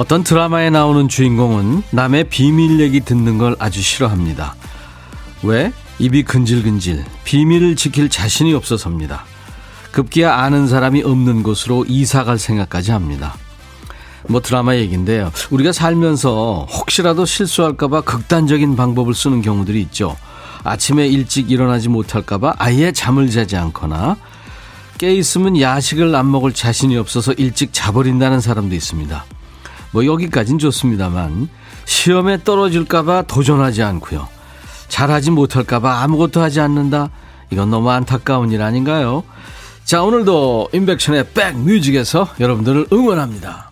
어떤 드라마에 나오는 주인공은 남의 비밀 얘기 듣는 걸 아주 싫어합니다. 왜? 입이 근질근질, 비밀을 지킬 자신이 없어서입니다. 급기야 아는 사람이 없는 곳으로 이사 갈 생각까지 합니다. 뭐 드라마 얘기인데요. 우리가 살면서 혹시라도 실수할까봐 극단적인 방법을 쓰는 경우들이 있죠. 아침에 일찍 일어나지 못할까봐 아예 잠을 자지 않거나 깨 있으면 야식을 안 먹을 자신이 없어서 일찍 자버린다는 사람도 있습니다. 뭐 여기까진 좋습니다만 시험에 떨어질까봐 도전하지 않고요. 잘하지 못할까봐 아무것도 하지 않는다. 이건 너무 안타까운 일 아닌가요? 자 오늘도 임백천의 백뮤직에서 여러분들을 응원합니다.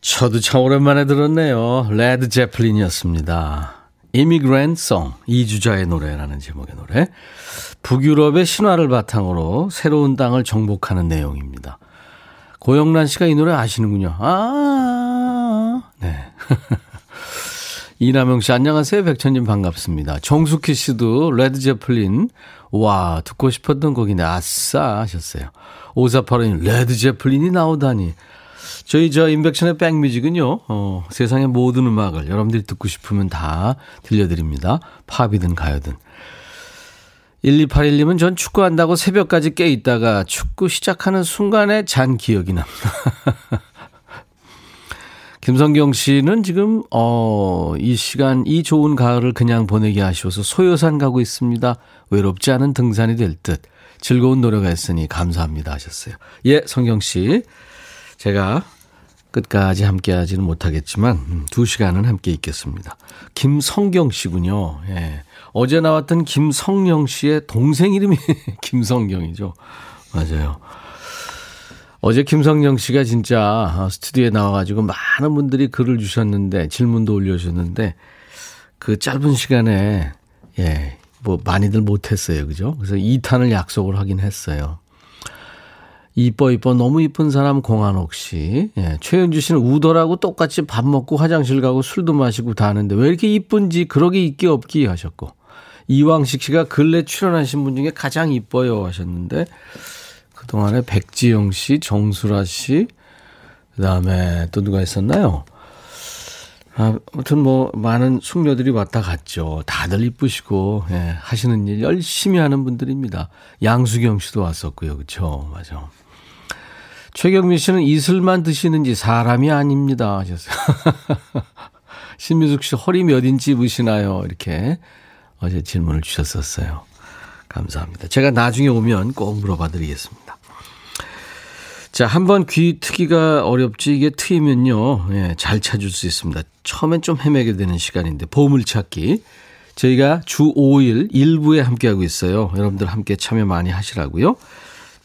저도 참 오랜만에 들었네요. 레드 제플린이었습니다. Immigrant Song 이주자의 노래라는 제목의 노래. 북유럽의 신화를 바탕으로 새로운 땅을 정복하는 내용입니다. 고영란 씨가 이 노래 아시는군요. 아, 네. 이남영 씨, 안녕하세요. 백천님 반갑습니다. 정숙희 씨도 레드 제플린, 와, 듣고 싶었던 곡이네. 아싸 하셨어요. 오사파로님, 레드 제플린이 나오다니. 저희 저 임백천의 백뮤직은요, 어, 세상의 모든 음악을 여러분들이 듣고 싶으면 다 들려드립니다. 팝이든 가요든. 1281님은 전 축구한다고 새벽까지 깨 있다가 축구 시작하는 순간에 잔 기억이 납니다. 김성경 씨는 지금, 어, 이 시간, 이 좋은 가을을 그냥 보내기 아쉬워서 소요산 가고 있습니다. 외롭지 않은 등산이 될 듯. 즐거운 노래가 있으니 감사합니다 하셨어요. 예, 성경 씨. 제가 끝까지 함께 하지는 못하겠지만, 음, 두 시간은 함께 있겠습니다. 김성경 씨군요. 예. 어제 나왔던 김성령 씨의 동생 이름이 김성경이죠. 맞아요. 어제 김성령 씨가 진짜 스튜디오에 나와가지고 많은 분들이 글을 주셨는데 질문도 올려주셨는데 그 짧은 시간에 예, 뭐 많이들 못했어요. 그죠? 그래서 2탄을 약속을 하긴 했어요. 이뻐 이뻐 너무 이쁜 사람 공한옥 씨. 예, 최현주 씨는 우더라고 똑같이 밥 먹고 화장실 가고 술도 마시고 다 하는데 왜 이렇게 이쁜지 그러기 있기 없기 하셨고. 이왕식 씨가 근래 출연하신 분 중에 가장 이뻐요 하셨는데 그동안에 백지영 씨, 정수라 씨, 그 다음에 또 누가 있었나요? 아, 아무튼 뭐 많은 숙녀들이 왔다 갔죠. 다들 이쁘시고 예, 하시는 일 열심히 하는 분들입니다. 양수경 씨도 왔었고요. 그렇죠. 맞아. 최경민 씨는 이슬만 드시는지 사람이 아닙니다 하셨어요. 신미숙 씨 허리 몇 인치 입으시나요? 이렇게 어제 질문을 주셨었어요. 감사합니다. 제가 나중에 오면 꼭 물어봐 드리겠습니다. 자, 한번 귀 트기가 어렵지 이게 트이면요. 예, 잘 찾을 수 있습니다. 처음엔 좀 헤매게 되는 시간인데 보물찾기. 저희가 주 5일 일부에 함께하고 있어요. 여러분들 함께 참여 많이 하시라고요.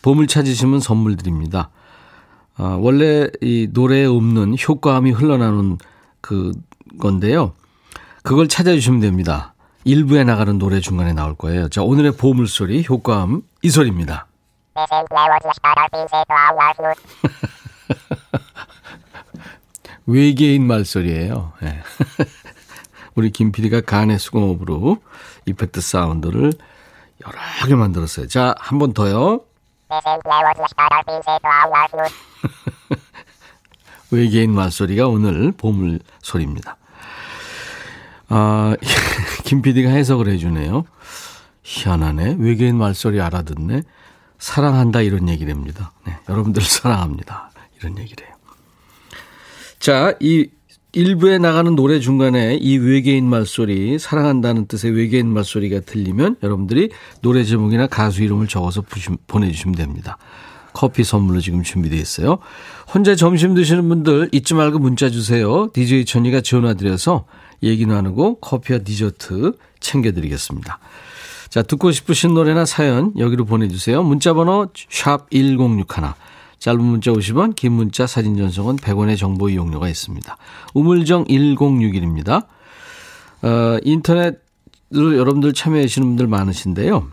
보물 찾으시면 선물 드립니다. 아, 원래 이 노래에 없는 효과음이 흘러나오는 그 건데요. 그걸 찾아주시면 됩니다. 일부에 나가는 노래 중간에 나올 거예요. 자, 오늘의 보물소리, 효과음, 이 소리입니다. 외계인 말소리예요. 네. 우리 김 PD가 간의 수공업으로 이펙트 사운드를 여러 개 만들었어요. 자, 한 번 더요. 외계인 말소리가 오늘 보물 소리입니다. 아, 김 PD가 해석을 해주네요. 희한하네. 외계인 말소리 알아듣네. 사랑한다 이런 얘기랍니다. 네, 여러분들 사랑합니다. 이런 얘기래요. 자, 이 일부에 나가는 노래 중간에 이 외계인 말소리, 사랑한다는 뜻의 외계인 말소리가 들리면 여러분들이 노래 제목이나 가수 이름을 적어서 보내주시면 됩니다. 커피 선물로 지금 준비되어 있어요. 혼자 점심 드시는 분들 잊지 말고 문자 주세요. DJ 천이가 전화드려서 얘기 나누고 커피와 디저트 챙겨드리겠습니다. 자, 듣고 싶으신 노래나 사연 여기로 보내주세요. 문자번호 샵 1061. 짧은 문자 50원, 긴 문자 사진 전송은 100원의 정보 이용료가 있습니다. 우물정 1061입니다. 어, 인터넷으로 여러분들 참여하시는 분들 많으신데요.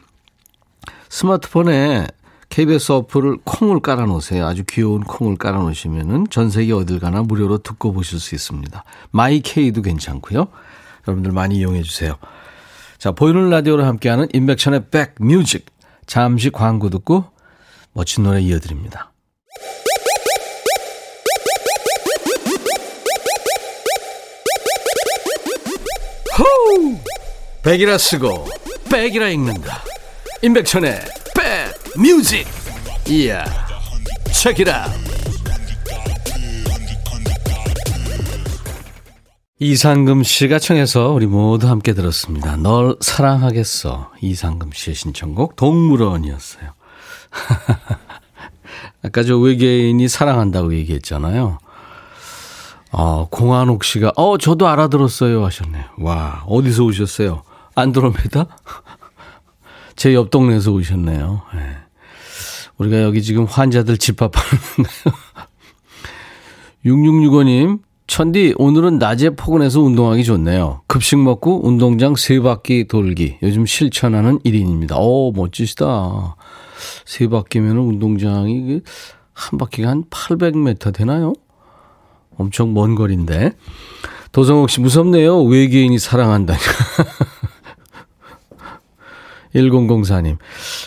스마트폰에 KBS 어플을 콩을 깔아 놓으세요. 아주 귀여운 콩을 깔아 놓으시면은 전 세계 어딜 가나 무료로 듣고 보실 수 있습니다. 마이케이도 괜찮고요. 여러분들 많이 이용해 주세요. 자, 보이는 라디오로 함께하는 인백천의 백뮤직. 잠시 광고 듣고 멋진 노래 이어드립니다. 호우! 백이라 쓰고 백이라 읽는다. 임백천의 백 뮤직. 이야. 책이라. 이상금 씨가 청해서 우리 모두 함께 들었습니다. 널 사랑하겠어. 이상금 씨의 신청곡 동물원이었어요. 아까 저 외계인이 사랑한다고 얘기했잖아요. 어, 공한옥 씨가, 어, 저도 알아들었어요. 하셨네요. 와, 어디서 오셨어요? 안드로메다? 제 옆 동네에서 오셨네요. 네. 우리가 여기 지금 환자들 집합하는 건가요? 6665님, 천디, 오늘은 낮에 포근해서 운동하기 좋네요. 급식 먹고 운동장 세 바퀴 돌기. 요즘 실천하는 1인입니다. 오, 멋지시다. 세 바퀴면 운동장이 그한 바퀴가 한 800m 되나요? 엄청 먼 거리인데. 도성욱 씨 무섭네요. 외계인이 사랑한다니. 1004님.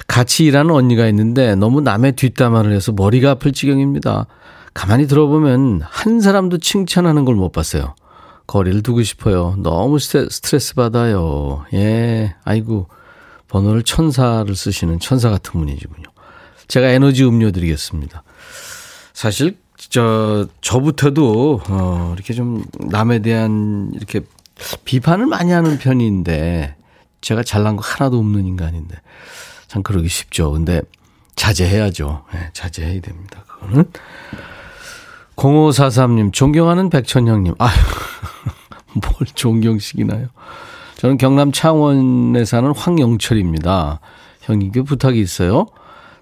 같이 일하는 언니가 있는데 너무 남의 뒷담화를 해서 머리가 아플 지경입니다. 가만히 들어보면 한 사람도 칭찬하는 걸 못 봤어요. 거리를 두고 싶어요. 너무 스트레스 받아요. 예. 아이고. 번호를 천사를 쓰시는 천사 같은 분이시군요. 제가 에너지 음료 드리겠습니다. 사실 저 저부터도 어 이렇게 좀 남에 대한 이렇게 비판을 많이 하는 편인데 제가 잘난 거 하나도 없는 인간인데 참 그러기 쉽죠. 근데 자제해야죠. 네, 자제해야 됩니다. 그거는 0543님 존경하는 백천형님. 아유 뭘 존경식이나요? 저는 경남 창원에 사는 황영철입니다. 형님께 부탁이 있어요.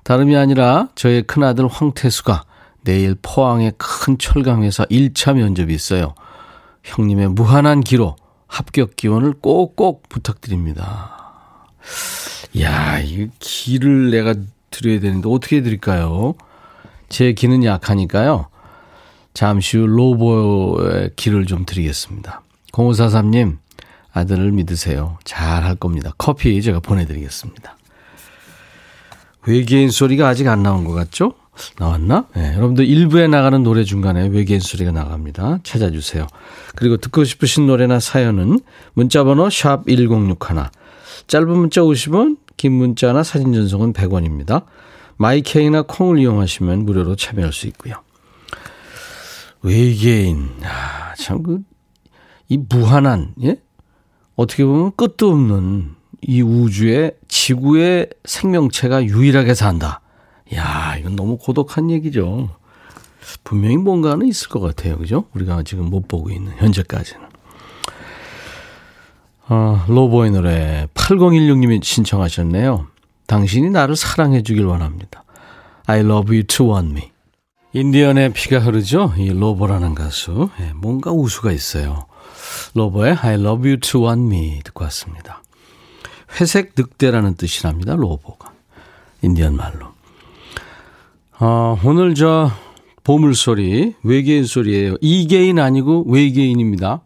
다름이 아니라 저의 큰아들 황태수가 내일 포항의 큰 철강회사 1차 면접이 있어요. 형님의 무한한 기로 합격 기원을 꼭꼭 부탁드립니다. 야, 이 기를 내가 드려야 되는데 어떻게 드릴까요? 제 기는 약하니까요. 잠시 후 로보의 기를 좀 드리겠습니다. 0543님, 아들을 믿으세요. 잘 할 겁니다. 커피 제가 보내드리겠습니다. 외계인 소리가 아직 안 나온 것 같죠? 나왔나? 네, 여러분들 일부에 나가는 노래 중간에 외계인 소리가 나갑니다. 찾아주세요. 그리고 듣고 싶으신 노래나 사연은 문자번호 샵 1061, 짧은 문자 50원, 긴 문자나 사진 전송은 100원입니다. 마이케이나 콩을 이용하시면 무료로 참여할 수 있고요. 외계인, 아, 참, 그, 이 무한한, 예? 어떻게 보면 끝도 없는 이 우주에 지구의 생명체가 유일하게 산다. 야, 이건 너무 고독한 얘기죠. 분명히 뭔가는 있을 것 같아요. 그죠? 우리가 지금 못 보고 있는, 현재까지는. 어, 로보의 노래 8016님이 신청하셨네요. 당신이 나를 사랑해 주길 원합니다. I love you to want me. 인디언의 피가 흐르죠? 이 로보라는 가수. 예, 뭔가 우수가 있어요. 로보의 I love you to want me 듣고 왔습니다. 회색 늑대라는 뜻이랍니다. 로보가. 인디언 말로. 어, 오늘 저 보물소리, 외계인 소리예요. 이계인 아니고 외계인입니다.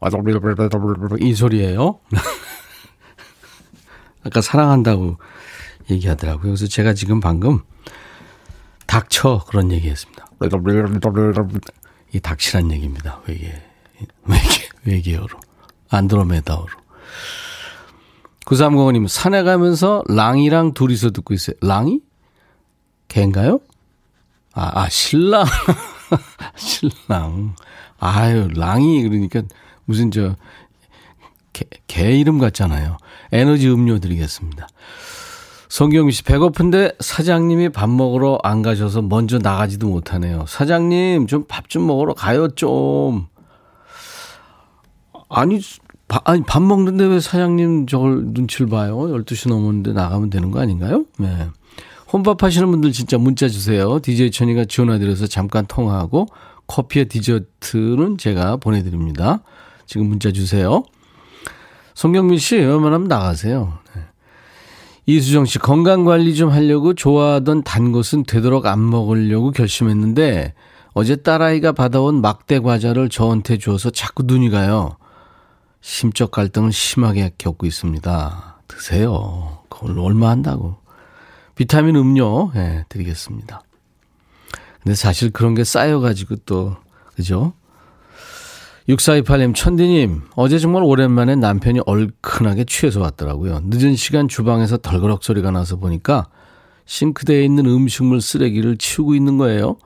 이 소리예요. 아까 사랑한다고 얘기하더라고요. 그래서 제가 지금 방금 닥쳐 그런 얘기했습니다. 이 닥치란 얘기입니다. 외계 외계 외계어로 안드로메다어로. 9305님 산에 가면서 랑이랑 둘이서 듣고 있어요. 랑이? 개인가요? 아, 아 신랑. 신랑. 아유, 랑이 그러니까 무슨 저 개, 개 이름 같잖아요. 에너지 음료 드리겠습니다. 성경미 씨, 배고픈데 사장님이 밥 먹으러 안 가셔서 먼저 나가지도 못하네요. 사장님, 좀 밥좀 좀 먹으러 가요, 좀. 아니, 바, 아니, 밥 먹는데 왜 사장님 저걸 눈치를 봐요? 12시 넘었는데 나가면 되는 거 아닌가요? 네. 혼밥 하시는 분들 진짜 문자 주세요. DJ 천이가 전화드려서 잠깐 통화하고 커피와 디저트는 제가 보내드립니다. 지금 문자 주세요. 송경민 씨, 웬만하면 나가세요. 네. 이수정 씨, 건강관리 좀 하려고 좋아하던 단 것은 되도록 안 먹으려고 결심했는데, 어제 딸아이가 받아온 막대 과자를 저한테 주어서 자꾸 눈이 가요. 심적 갈등을 심하게 겪고 있습니다. 드세요. 그걸 얼마 한다고. 비타민 음료, 예, 네, 드리겠습니다. 근데 사실 그런 게 쌓여가지고 또, 그죠? 6428님, 천디님, 어제 정말 오랜만에 남편이 얼큰하게 취해서 왔더라고요. 늦은 시간 주방에서 덜그럭 소리가 나서 보니까 싱크대에 있는 음식물 쓰레기를 치우고 있는 거예요.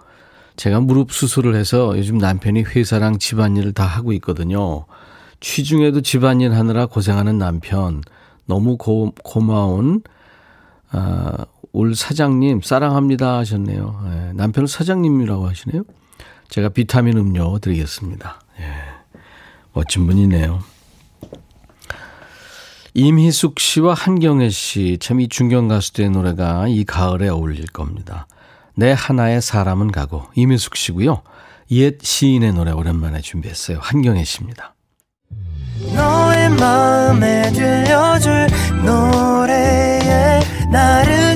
제가 무릎 수술을 해서 요즘 남편이 회사랑 집안일을 다 하고 있거든요. 취중에도 집안일 하느라 고생하는 남편. 너무 고, 고마운, 아, 올 사장님, 사랑합니다 하셨네요. 예, 남편을 사장님이라고 하시네요. 제가 비타민 음료 드리겠습니다. 예, 멋진 분이네요. 임희숙 씨와 한경애 씨, 참 이 중견 가수들의 노래가 이 가을에 어울릴 겁니다. 내 하나의 사람은 가고, 임희숙 씨고요. 옛 시인의 노래 오랜만에 준비했어요. 한경애 씨입니다. 너의 마음에 들려줄 노래에 나를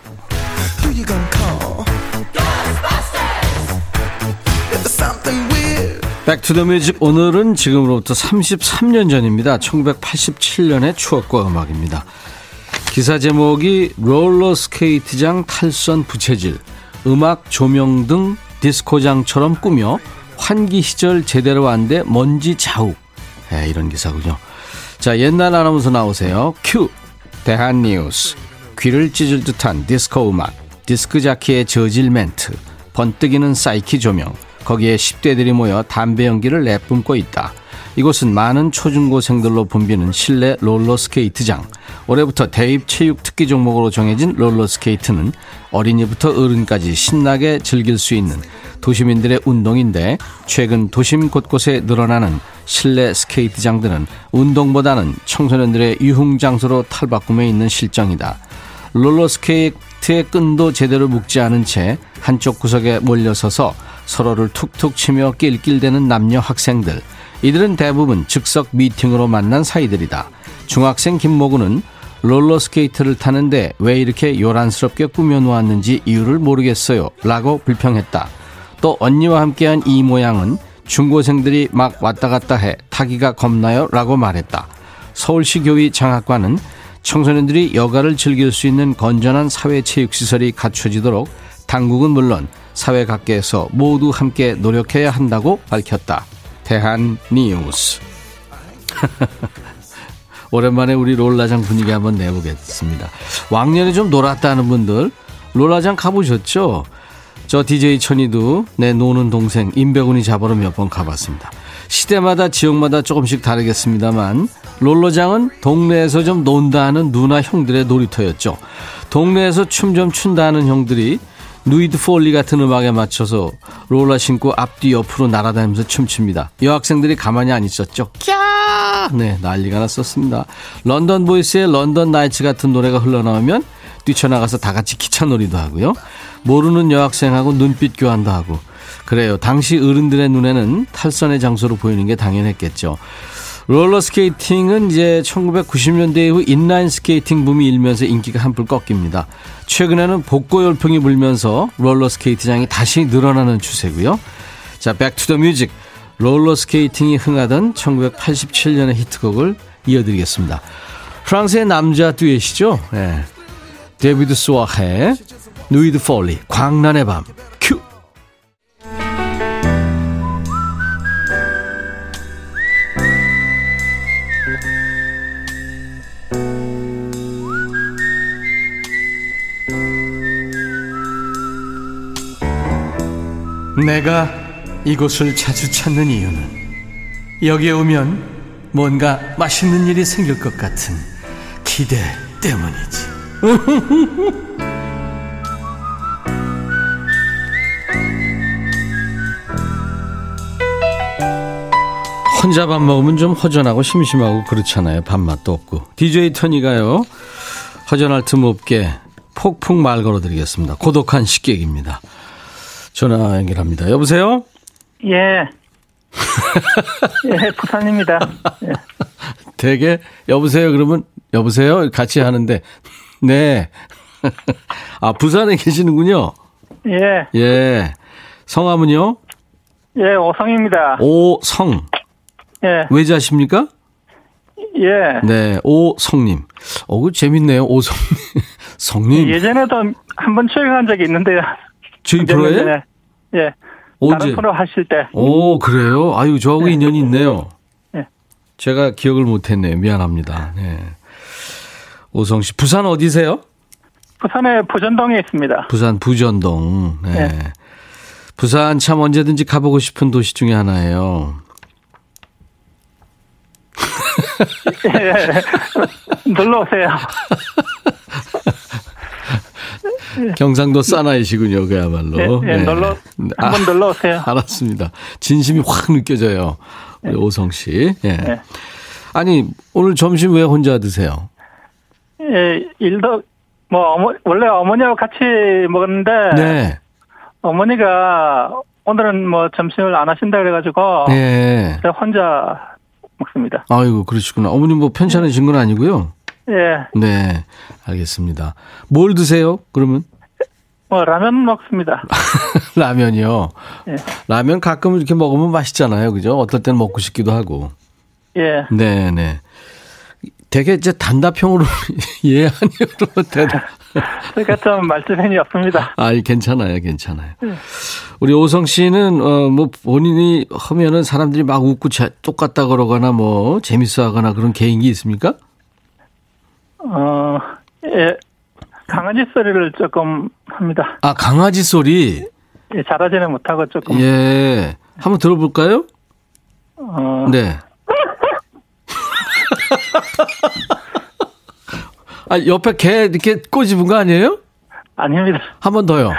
Back to the Music 오늘은 지금으로부터 33년 전입니다. 1987년의 추억과 음악입니다. 기사 제목이 롤러스케이트장 탈선 부채질, 음악 조명 등 디스코장처럼 꾸며 환기 시설 제대로 안 돼 먼지 자욱. 에, 이런 기사군요. 자, 옛날 아나운서 나오세요. 큐. 대한뉴스. 귀를 찢을 듯한 디스코 음악. 디스크 자키의 저질 멘트. 번뜩이는 사이키 조명. 거기에 10대들이 모여 담배 연기를 내뿜고 있다. 이곳은 많은 초중고생들로 붐비는 실내 롤러스케이트장. 올해부터 대입 체육 특기 종목으로 정해진 롤러스케이트는 어린이부터 어른까지 신나게 즐길 수 있는 도시민들의 운동인데 최근 도심 곳곳에 늘어나는 실내 스케이트장들은 운동보다는 청소년들의 유흥 장소로 탈바꿈해 있는 실정이다. 롤러스케이트 의 끈도 제대로 묶지 않은 채 한쪽 구석에 몰려서서 서로를 툭툭 치며 낄낄대는 남녀 학생들. 이들은 대부분 즉석 미팅으로 만난 사이들이다. 중학생 김모 군은 롤러스케이트를 타는데 왜 이렇게 요란스럽게 꾸며놓았는지 이유를 모르겠어요. 라고 불평했다. 또 언니와 함께한 이 모양은 중고생들이 막 왔다 갔다 해 타기가 겁나요? 라고 말했다. 서울시 교위 장학관은 청소년들이 여가를 즐길 수 있는 건전한 사회 체육 시설이 갖춰지도록 당국은 물론 사회 각계에서 모두 함께 노력해야 한다고 밝혔다. 대한 뉴스. 오랜만에 우리 롤라장 분위기 한번 내보겠습니다. 왕년에 좀 놀았다는 분들 롤라장 가보셨죠? 저 DJ 천이도 내 노는 동생 임백운이 잡으러 몇 번 가봤습니다. 시대마다 지역마다 조금씩 다르겠습니다만 롤러장은 동네에서 좀 논다 하는 누나 형들의 놀이터였죠. 동네에서 춤 좀 춘다 하는 형들이 누이드 폴리 같은 음악에 맞춰서 롤러 신고 앞뒤 옆으로 날아다니면서 춤춥니다. 여학생들이 가만히 안 있었죠. 캬! 네, 난리가 났었습니다. London Boys의 London Nights 같은 노래가 흘러나오면 뛰쳐나가서 다 같이 기차놀이도 하고요. 모르는 여학생하고 눈빛 교환도 하고. 그래요. 당시 어른들의 눈에는 탈선의 장소로 보이는 게 당연했겠죠. 롤러스케이팅은 이제 1990년대 이후 인라인 스케이팅 붐이 일면서 인기가 한풀 꺾입니다. 최근에는 복고 열풍이 불면서 롤러스케이트장이 다시 늘어나는 추세고요. 자, Back to the Music 롤러스케이팅이 흥하던 1987년의 히트곡을 이어드리겠습니다. 프랑스의 남자 듀엣이죠. 네. Début de Soirée, Nuit de folie 광란의 밤 내가 이곳을 자주 찾는 이유는 여기에 오면 뭔가 맛있는 일이 생길 것 같은 기대 때문이지. 혼자 밥 먹으면 좀 허전하고 심심하고 그렇잖아요. 밥맛도 없고. DJ 토니가요. 허전할 틈 없게 폭풍 말 걸어드리겠습니다. 고독한 식객입니다. 전화 연결합니다. 여보세요? 예. 예, 부산입니다. 예. 되게 여보세요. 그러면 여보세요. 같이 하는데 네. 아 부산에 계시는군요. 예. 예. 성함은요? 예, 오성입니다. 오성. 예. 외자십니까? 예. 네, 오성님. 어우 재밌네요, 오성님. 성님. 예전에도 한 번 출연한 적이 있는데요. 저희 프로에? 전에, 예. 어제. 다른 프로 하실 때. 오, 그래요? 아유, 저하고 네. 인연이 있네요. 네. 제가 기억을 못했네요. 미안합니다. 네. 오성 씨, 부산 어디세요? 부산에 부전동에 있습니다. 부산 부전동. 네. 네. 부산 참 언제든지 가보고 싶은 도시 중에 하나예요. 놀러 오세요. 네. 경상도 사나이시군요, 그야말로. 네, 네, 네. 놀러 네. 한번 아, 놀러 오세요. 아, 알았습니다. 진심이 확 느껴져요, 우리 네. 오성 씨. 예. 아니 오늘 점심 왜 혼자 드세요? 예, 일도 뭐 어머, 원래 어머니하고 같이 먹었는데 네. 어머니가 오늘은 뭐 점심을 안 하신다 그래가지고 예. 혼자 먹습니다. 아이고 그러시구나. 어머님 뭐 편찮으신 건 아니고요. 예. 네, 알겠습니다. 뭘 드세요? 그러면? 뭐 라면 먹습니다. 라면이요. 예. 라면 가끔 이렇게 먹으면 맛있잖아요, 그죠? 어떨 때는 먹고 싶기도 하고. 예. 네, 네. 되게 이제 단답형으로 예 아니요로 대답. 그러니까 좀 말투변이 없습니다. 아, 괜찮아요, 괜찮아요. 예. 우리 오성 씨는 어뭐 본인이 하면은 사람들이 막 웃고 자, 똑같다 그러거나 뭐 재밌어하거나 그런 개인기 있습니까? 어, 예. 강아지 소리를 조금 합니다. 아, 강아지 소리? 예, 잘하지는 못하고 조금. 예. 한번 들어볼까요? 어. 네. 아, 옆에 개 이렇게 꼬집은 거 아니에요? 아닙니다. 한 번 더요.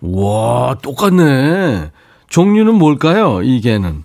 와, 똑같네. 종류는 뭘까요? 이 개는?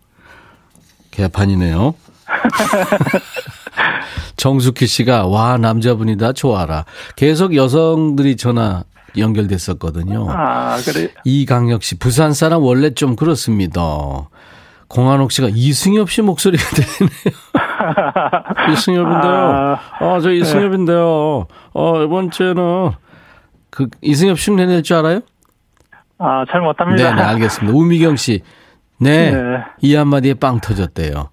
개판이네요. 정숙희 씨가 와 남자분이다 좋아라. 계속 여성들이 전화 연결됐었거든요. 아 그래. 이강혁 씨 부산 사람 원래 좀 그렇습니다. 공한옥 씨가 이승엽 씨 목소리가 들리네요. 이승엽인데요. 아, 어, 저 이승엽인데요. 어, 이번 주에는 그 이승엽 흉내낼 줄 알아요? 아, 잘 못합니다. 네, 네, 알겠습니다. 우미경 씨, 네. 네. 이 한마디에 빵 터졌대요.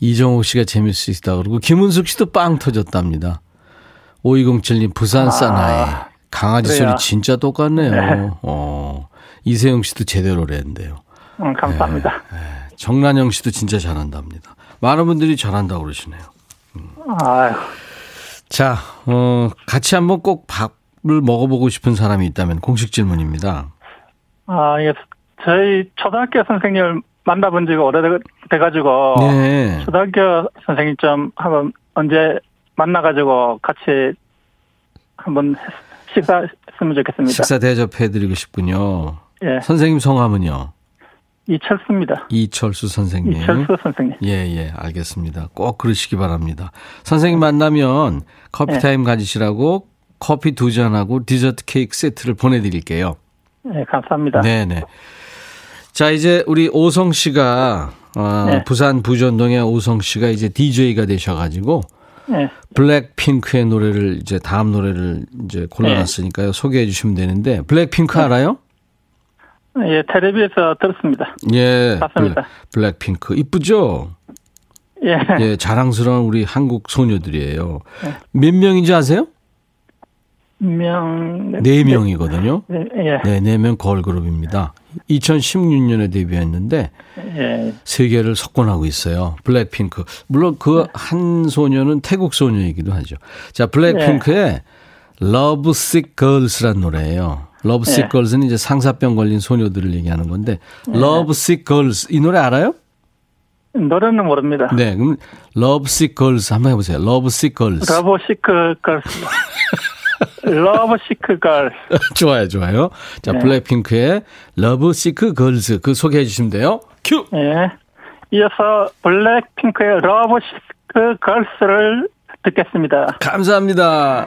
이정옥 씨가 재밌으시다 그러고 김은숙 씨도 빵 터졌답니다. 5207님 부산 사나이. 강아지 그래요. 소리 진짜 똑같네요. 어. 이세영 씨도 제대로 랬는데요. 음, 감사합니다. 정란영 씨도 진짜 잘한답니다. 많은 분들이 잘한다고 그러시네요. 아유, 자, 어, 같이 한번 꼭 밥을 먹어보고 싶은 사람이 있다면 공식 질문입니다. 아, 이게 저희 초등학교 선생님을 만나본 지가 오래돼가지고, 네. 초등학교 선생님 좀 한번 언제 만나가지고 같이 한번 했- 식사했으면 좋겠습니다. 식사 대접해드리고 싶군요. 예, 선생님 성함은요? 이철수입니다. 이철수 선생님. 이철수 선생님. 예, 예, 알겠습니다. 꼭 그러시기 바랍니다. 선생님 만나면 커피타임 네. 가지시라고 커피 두 잔하고 디저트 케이크 세트를 보내드릴게요. 네, 감사합니다. 네네. 자, 이제 우리 오성 씨가, 어, 네. 부산 부전동의 오성 씨가 이제 DJ가 되셔가지고, 네. 블랙핑크의 노래를 이제 다음 노래를 이제 골라놨으니까요. 소개해 주시면 되는데, 블랙핑크 알아요? 예, 텔레비에서 들었습니다. 예. 맞습니다. 블랙, 블랙 핑크. 이쁘죠? 예. 예, 자랑스러운 우리 한국 소녀들이에요. 네. 몇 명인지 아세요? 명. 네 명이거든요. 네, 예. 네, 네명 걸그룹입니다. 2016년에 데뷔했는데 예. 세계를 석권하고 있어요. 블랙핑크. 물론 그한 소녀는 태국 소녀이기도 하죠. 자, 블랙핑크의 Love Sick Girls란 노래예요. Love Sick 네. Girls는 이제 상사병 걸린 소녀들을 얘기하는 건데 Love Sick Girls 이 노래 알아요? 노래는 모릅니다. 네, 그럼 Love Sick Girls 한번 해보세요. Love Sick Girls. Love Sick Girls. Love Sick Girl. 좋아요, 좋아요. 자, 네. 블랙핑크의 Love Sick Girls 그 소개해 주시면 돼요. 큐. 예. 이어서 블랙핑크의 Love Sick Girls를 듣겠습니다. 감사합니다.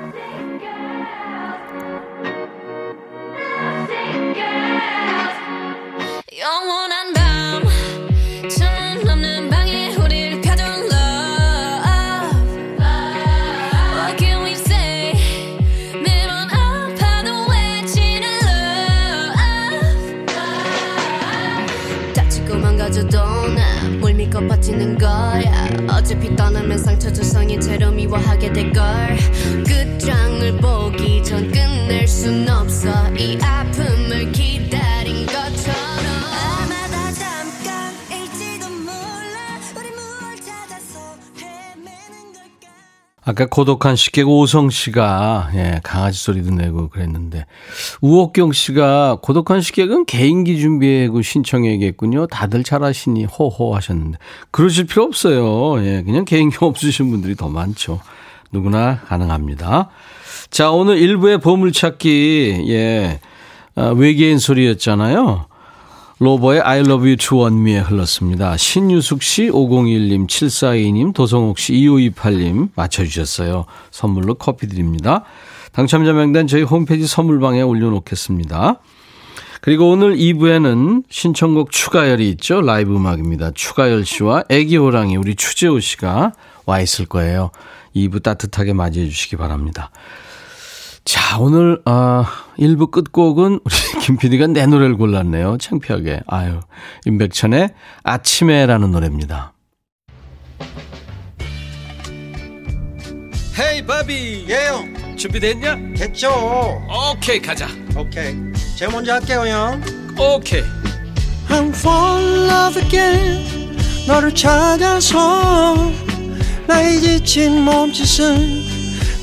버티는 거야. 어차피 떠나면 상처 조성이 채로 미워하게 될걸. 끝장을 보기 전 끝낼 순 없어. 이 아픔 아까 고독한 식객 오성 씨가 예, 강아지 소리도 내고 그랬는데 우옥경 씨가 고독한 식객은 개인기 준비하고 신청해야겠군요. 다들 잘하시니 호호 하셨는데 그러실 필요 없어요. 예, 그냥 개인기 없으신 분들이 더 많죠. 누구나 가능합니다. 자, 오늘 일부의 보물찾기 예. 아, 외계인 소리였잖아요. 로버의 I love you to 원미에 흘렀습니다. 신유숙 씨, 501님, 742님, 도성옥 씨, 2528님 맞춰주셨어요. 선물로 커피 드립니다. 당첨자 명단 저희 홈페이지 선물방에 올려놓겠습니다. 그리고 오늘 2부에는 신청곡 추가열이 있죠. 라이브 음악입니다. 추가열 씨와 애기 호랑이 우리 추재호 씨가 와 있을 거예요. 2부 따뜻하게 맞이해 주시기 바랍니다. 자, 오늘, 아, 1부 끝곡은 우리 김 PD가 내 노래를 골랐네요. 창피하게. 아유. 임백천의 아침에라는 노래입니다. 헤이, 바비. 예영 준비됐냐? 됐죠 오케이, 가자. 오케이 제가 먼저 할게요 형 오케이. I'm fall in love again 너를 찾아서 나의 지친 몸짓은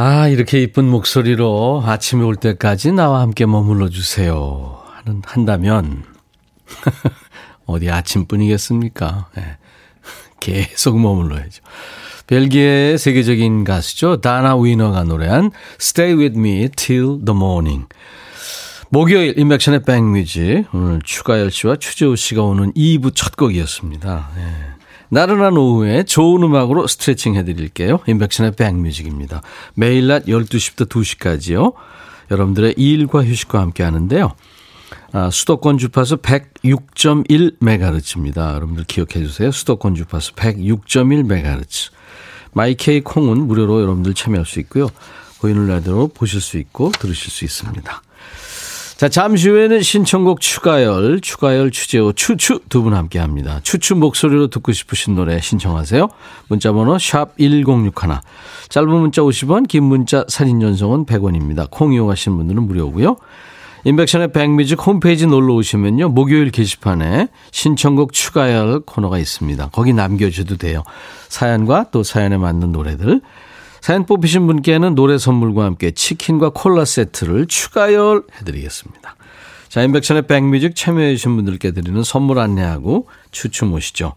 아, 이렇게 이쁜 목소리로 아침에 올 때까지 나와 함께 머물러 주세요. 하는, 한다면, 어디 아침뿐이겠습니까? 예. 계속 머물러야죠. 벨기에의 세계적인 가수죠. 다나 위너가 노래한 Stay With Me Till The Morning. 목요일 인백션의 백뮤직 오늘 추가열 씨와 추재호 씨가 오는 2부 첫 곡이었습니다. 예. 나른한 오후에 좋은 음악으로 스트레칭 해드릴게요. 인백션의 백뮤직입니다. 매일 낮 12시부터 2시까지요. 여러분들의 일과 휴식과 함께 하는데요. 아, 수도권 주파수 106.1MHz입니다. 여러분들 기억해 주세요. 수도권 주파수 106.1MHz. 마이케이 콩은 무료로 여러분들 참여할 수 있고요. 보이는 라디오로 보실 수 있고 들으실 수 있습니다. 자, 잠시 후에는 신청곡 추가열, 추가열, 추재호, 추추 두 분 함께 합니다. 추추 목소리로 듣고 싶으신 노래 신청하세요. 문자번호 샵 1061. 짧은 문자 50원, 긴 문자 사진 전송은 100원입니다. 콩 이용하시는 분들은 무료고요. 인백션의 백뮤직 홈페이지 놀러 오시면요. 목요일 게시판에 신청곡 할 코너가 있습니다. 거기 남겨주셔도 돼요. 사연과 또 사연에 맞는 노래들. 사연 뽑히신 분께는 노래 선물과 함께 치킨과 콜라 세트를 추가열 해드리겠습니다. 자, 임백천의 백뮤직 참여해주신 분들께 드리는 선물 안내하고 추첨 오시죠.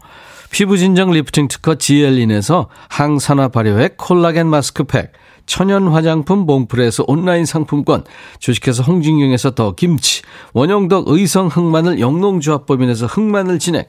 피부진정 리프팅 특허 지엘린에서 항산화 발효액 콜라겐 마스크팩, 천연 화장품 몽프레에서 온라인 상품권, 주식회사 홍진경에서 더 김치, 원형덕 의성 흑마늘 영농조합법인에서 흑마늘 진액,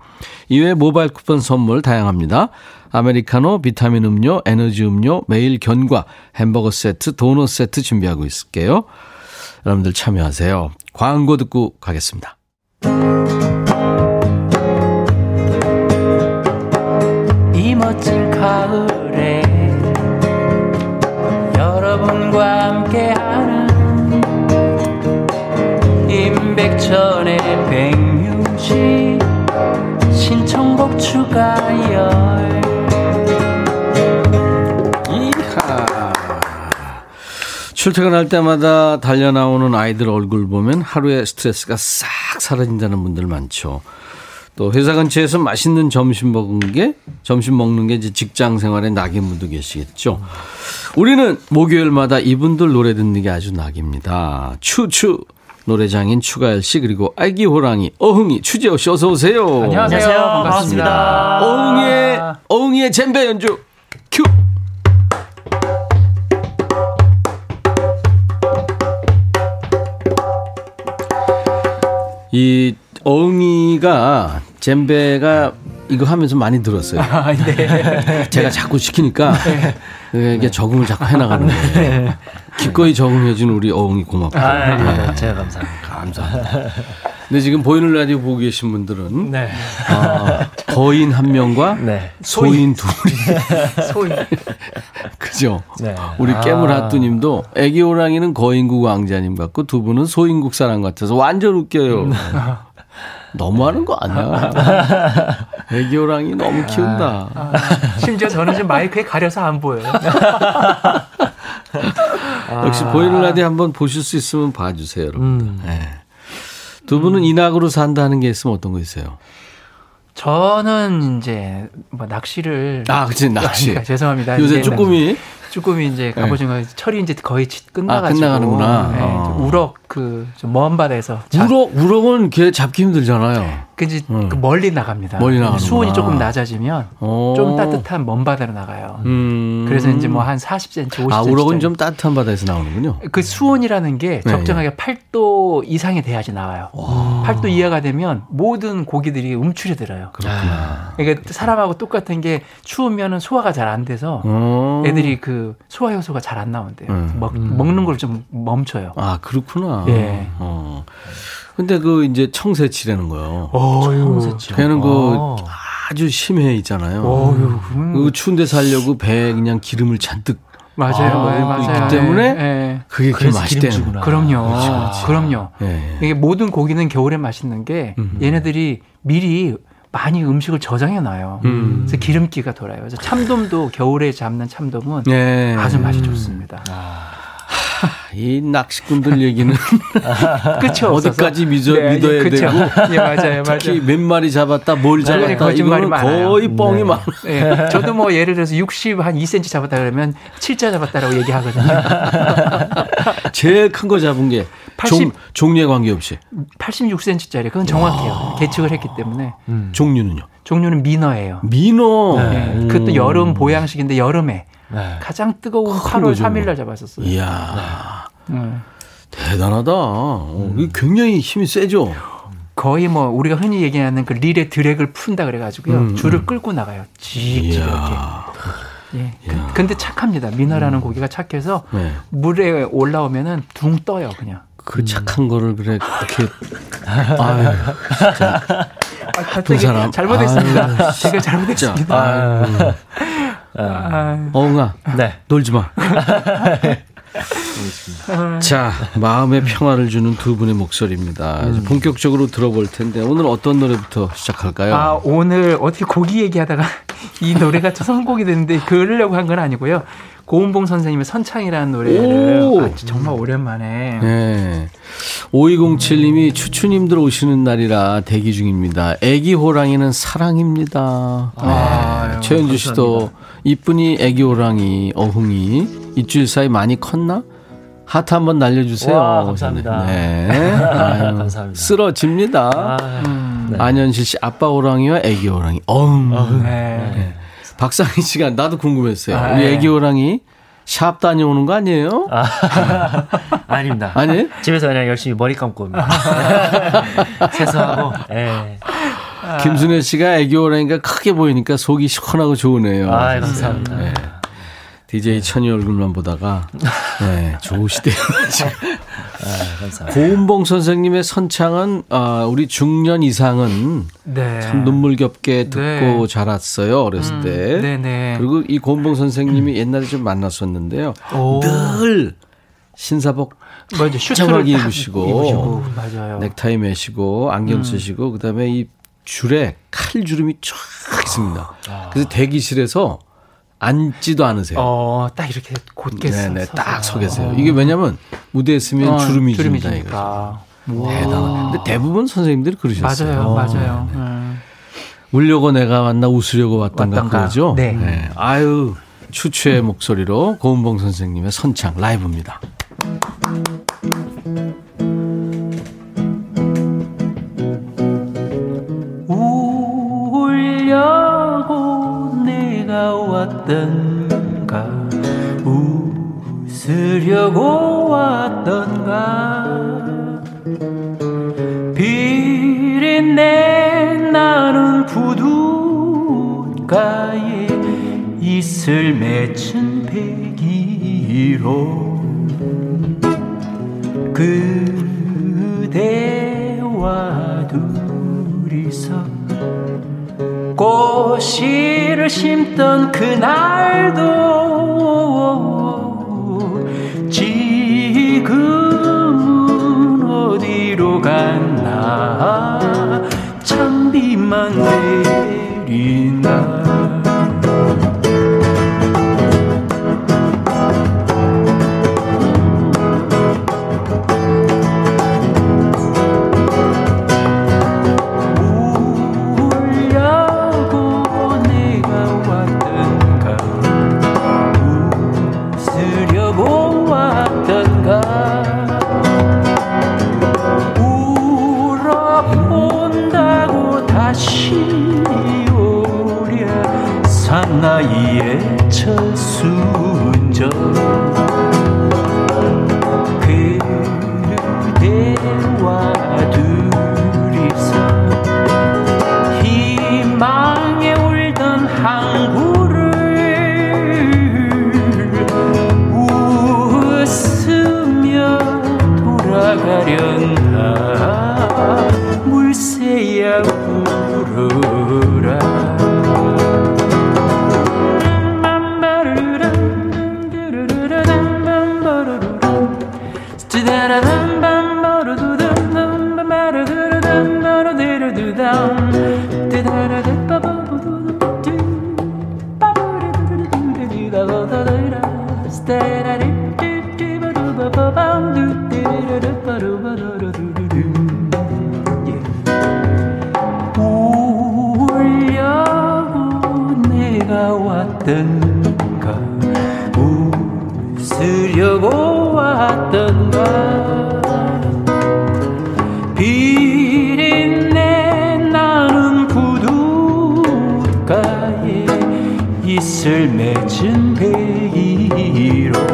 이외에 모바일 쿠폰 선물 다양합니다. 아메리카노, 비타민 음료, 에너지 음료, 매일 견과, 햄버거 세트, 도넛 세트 준비하고 있을게요. 여러분들 참여하세요. 광고 듣고 가겠습니다. 이 멋진 가을에 여러분과 함께하는 임백천의 백뮤직 추가열 이하. 출퇴근할 때마다 달려 나오는 아이들 얼굴 보면 하루의 스트레스가 싹 사라진다는 분들 많죠. 또 회사 근처에서 맛있는 점심 먹은 게 점심 먹는 게 이제 직장 생활에 낙인 분도 계시겠죠. 우리는 목요일마다 이분들 노래 듣는 게 아주 낙입니다. 추추 노래장인 추가열 씨 그리고 아기 호랑이 어흥이 추재호 씨 어서 오세요. 안녕하세요 반갑습니다 어흥이의 어흥이의 젬베 연주 큐. 이 어흥이가 젬베가 이거 하면서 많이 들었어요. 아, 네. 제가 자꾸 시키니까 이게 적응을 자꾸 해나가는 거예요. 기꺼이 적응해준 우리 어흥이 고맙고. 아, 네. 제가 감사합니다 감사합니다. 근데 지금 보이는 라디오 보고 계신 분들은 네. 아, 거인 한 명과 네. 소인 둘이 소인 그죠? 네. 우리 아. 깨물하뚜님도 애기 호랑이는 거인국 왕자님 같고 두 분은 소인국 사람 같아서 완전 웃겨요. 음. 너무하는 거 아니야? 애기 호랑이 너무 키운다. 아, 심지어 저는 지금 마이크에 가려서 안 보여요 역시 보이는 라디오 한번 보실 수 있으면 봐주세요, 여러분들. 음. 네. 두 분은 인학으로 산다는 게 있으면 어떤 거 있어요? 저는 이제 뭐 낚시를 아, 그치, 낚시. 아, 죄송합니다. 요새 쭈꾸미. 쭈꾸미 이제 가보신 거 철이 이제 거의 치- 끝나가지고 아, 끝나가는구나. 네, 어. 우럭 그먼 바다에서 자- 우럭, 우럭은 걔 잡기 힘들잖아요. 그 이제 음. 그 멀리 나갑니다. 멀리. 수온이 조금 낮아지면 어. 좀 따뜻한 먼 바다로 나가요. 음. 그래서 이제 뭐 한 40cm, 50cm. 아, 우럭은 좀 따뜻한 바다에서 나오는군요. 그 수온이라는 게 네, 적정하게 8도 이상이 돼야지 나와요. 8도 이하가 되면 모든 고기들이 음출이 들어요. 그렇구나. 그러니까 사람하고 똑같은 게 추우면은 소화가 잘 안 돼서 어. 애들이 그 소화 효소가 잘 안 나온대요. 음. 먹, 먹는 걸 좀 멈춰요. 아, 그렇구나. 예. 어. 근데 그 이제 청새치라는 거요. 어유. 걔는 그 아주 심해 있잖아요. 어유. 그 추운 데 살려고 배에 그냥 기름을 잔뜩 맞아요. 아, 네, 맞아요. 있기 때문에 예, 예. 그게 그 맛있대는 거야. 그럼요. 그렇지, 그렇지. 그럼요. 예. 이게 모든 고기는 겨울에 맛있는 게 음. 얘네들이 미리 많이 음식을 저장해 놔요. 음. 그래서 기름기가 돌아요. 그래서 참돔도 겨울에 잡는 참돔은 예. 아주 맛이 좋습니다. 이 낚시꾼들 얘기는 끝이 없어서. 어디까지 믿어, 네, 믿어야 그쵸. 되고 예, 맞아요. 특히 맞아요. 몇 마리 잡았다, 뭘 네, 잡았다 이거는 많아요. 거의 뻥이 많아. 예, 저도 뭐 예를 들어서 60 한 2cm 잡았다 그러면 7자 잡았다라고 얘기하거든요. 제일 큰 거 잡은 게 80 종, 종류에 관계없이 86cm짜리 그건 정확해요. 계측을 했기 때문에 종류는요. 종류는 민어예요. 민어. 예, 그것도 여름 보양식인데 여름에 네. 가장 뜨거운 큰 8월 거죠, 3일 뭐. 날 잡았었어요. 이야 음. 대단하다. 어, 이게 굉장히 힘이 세죠. 거의 뭐 우리가 흔히 얘기하는 그 릴의 드랙을 푼다 그래가지고요 음, 줄을 끌고 나가요. 이야. 예. 그- 근데 착합니다. 민어라는 고기가 착해서 네. 물에 올라오면은 둥 떠요, 그냥. 그 착한 거를 그래 그렇게 아유 진짜 아, 갑자기 두 사람. 잘못했습니다. 아유, 제가 잘못했습니다. 아유. 아, 어흥아 네. 놀지 마. 자, 마음의 평화를 주는 두 분의 목소리입니다. 음. 본격적으로 들어볼 텐데 오늘 어떤 노래부터 시작할까요? 아, 오늘 어떻게 고기 얘기하다가 이 노래가 저 선곡이 됐는데 그러려고 한 건 아니고요. 고은봉 선생님의 선창이라는 노래를 오. 아, 정말 오랜만에 네. 5207님이 추추님들 오시는 날이라 대기 중입니다. 애기 호랑이는 사랑입니다. 네. 아유, 최현주 씨도 이쁜이 애기 호랑이 어흥이 일주일 사이 많이 컸나? 하트 한번 날려주세요. 와, 감사합니다. 네. 아유, 감사합니다. 쓰러집니다. 아, 네. 안현실 씨 아빠 호랑이와 애기 호랑이. 어흥. 네. 박상희 씨가 나도 궁금했어요. 아, 우리 네. 애기 호랑이 샵 다녀오는 거 아니에요? 아닙니다. 아니? 집에서 그냥 열심히 머리 감고 옵니다. 세수하고. 예. 김순혜 씨가 호랑이가 크게 보이니까 속이 시원하고 좋으네요. 아, 감사합니다. 네. DJ 천이 얼굴만 보다가 네, 좋으시대요. 아, 감사합니다. 고은봉 선생님의 선창은 아, 우리 중년 이상은 네. 참 눈물겹게 듣고 네. 자랐어요 어렸을 때. 네네. 그리고 이 고은봉 선생님이 옛날에 좀 만났었는데요. 오. 늘 신사복 맞아, 슈트를 딱 입으시고, 입으시고, 맞아요. 넥타이 매시고 안경 쓰시고 그다음에 이 줄에 칼 주름이 쫙 있습니다. 그래서 대기실에서 앉지도 않으세요. 어, 딱 이렇게 곧게 네네, 서서. 딱서 계세요. 이게 왜냐면 무대에 쓰면 어, 주름이 주름이 진다 이거. 지니까. 대단한. 근데 대부분 선생님들이 그러셨어요. 맞아요, 맞아요. 음. 울려고 내가 왔나 웃으려고 왔던가 왔던가. 그거죠. 네. 아유 추추의 목소리로 고은봉 선생님의 선창 라이브입니다. 왔던가? 웃으려고 왔던가? 비린내 나는 부둣가에 이슬 맺힌 배기로 그대와 둘이서 꽃씨를 심던 그날도 지금은 어디로 갔나? 찬비만 내리나 왔던가? 웃으려고 왔던가? 비린내 나는 부둣가에 이슬 맺은 베이로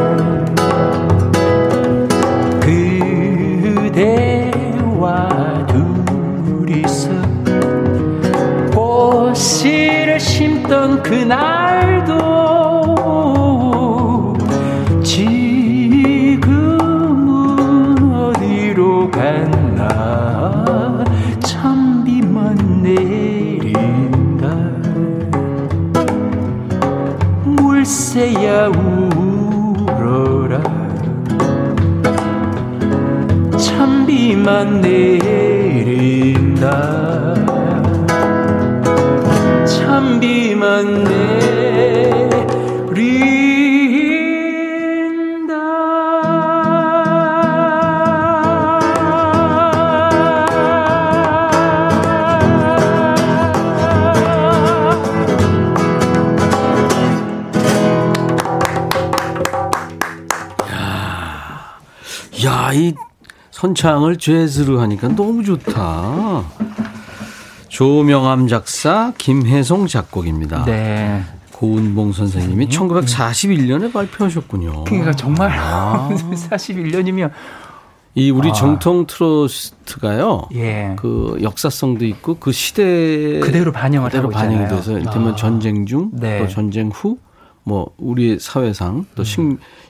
선창을 재즈로 하니까 너무 좋다. 조명암 작사, 김혜송 작곡입니다. 네. 고은봉 선생님이 1941년에 발표하셨군요. 그러니까 정말 아. 41년이면 이 우리 아. 정통 트로스트가요. 예. 그 역사성도 있고 그 시대 그대로 반영을 그대로 하고 반영이. 돼서 이를테면 아. 전쟁 중, 네. 또 전쟁 후, 뭐 우리 사회상 또 식,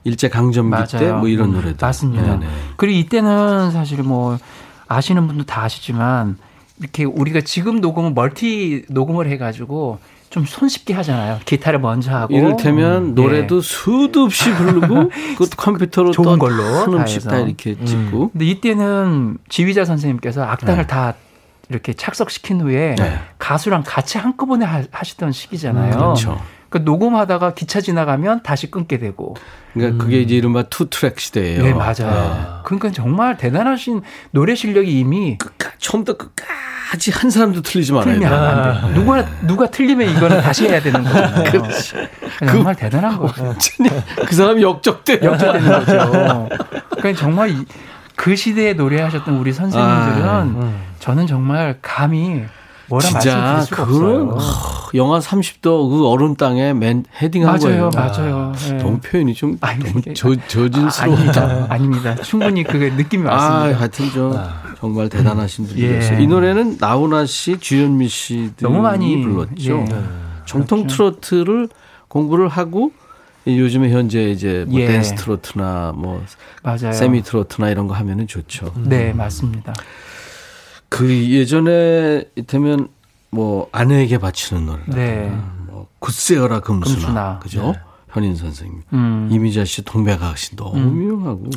일제 강점기 때. 뭐 이런 음, 노래들. 맞습니다. 네네. 그리고 이때는 사실 뭐 아시는 분도 다 아시지만 이렇게 우리가 지금 녹음은 멀티 녹음을 해가지고 좀 손쉽게 하잖아요. 기타를 먼저 하고 이를테면 음, 노래도 수도 없이 부르고 그 컴퓨터로 좋은 또 걸로 한음씩 다. 이렇게 찍고 근데 이때는 지휘자 선생님께서 악단을 네. 다 이렇게 착석시킨 후에 네. 가수랑 같이 한꺼번에 하- 하시던 시기잖아요. 그렇죠. 그 녹음하다가 기차 지나가면 다시 끊게 되고. 그러니까 그게 이제 이른바 two track 시대예요. 네, 맞아요. 그러니까 정말 대단하신 노래 실력이 이미 끝까 처음부터 끝까지 한 사람도 틀리지 말아야 틀리면 돼. 안 돼. 누가 누가 틀리면 이거는 다시 해야 되는 거잖아요. 그렇지. 정말 대단한 거죠. 완전히 그 사람이 역적돼. 역적 되는 거죠. 그러니까 정말 이- 그 시대에 노래하셨던 우리 선생님들은 아, 저는 정말 감히 뭐라 진짜 없어요. 하, 영하 30도 그 얼음 땅에 맨 헤딩한 맞아요, 거예요. 맞아요. 예. 너무 표현이 좀 아니, 너무 저, 아, 저질스러웠다. 아 닙니다. 아닙니다. 충분히 그게 느낌이 아, 왔습니다. 하여튼 저 정말 대단하신 분이었어요. 예. 이 노래는 나훈아 씨, 주현미 씨들이 너무 많이 불렀죠. 예. 정통 트로트를 공부를 하고 이 요즘에 현재 이제 뭐 예. 댄스 트로트나 뭐 맞아요. 세미 트로트나 이런 거 하면은 좋죠. 네, 맞습니다. 그 예전에 이때면 뭐 아내에게 바치는 노래. 네. 뭐 굿세어라 금수나, 금수나. 그죠? 현인 선생님, 음. 이미자 씨, 동백아 씨 너무 유명하고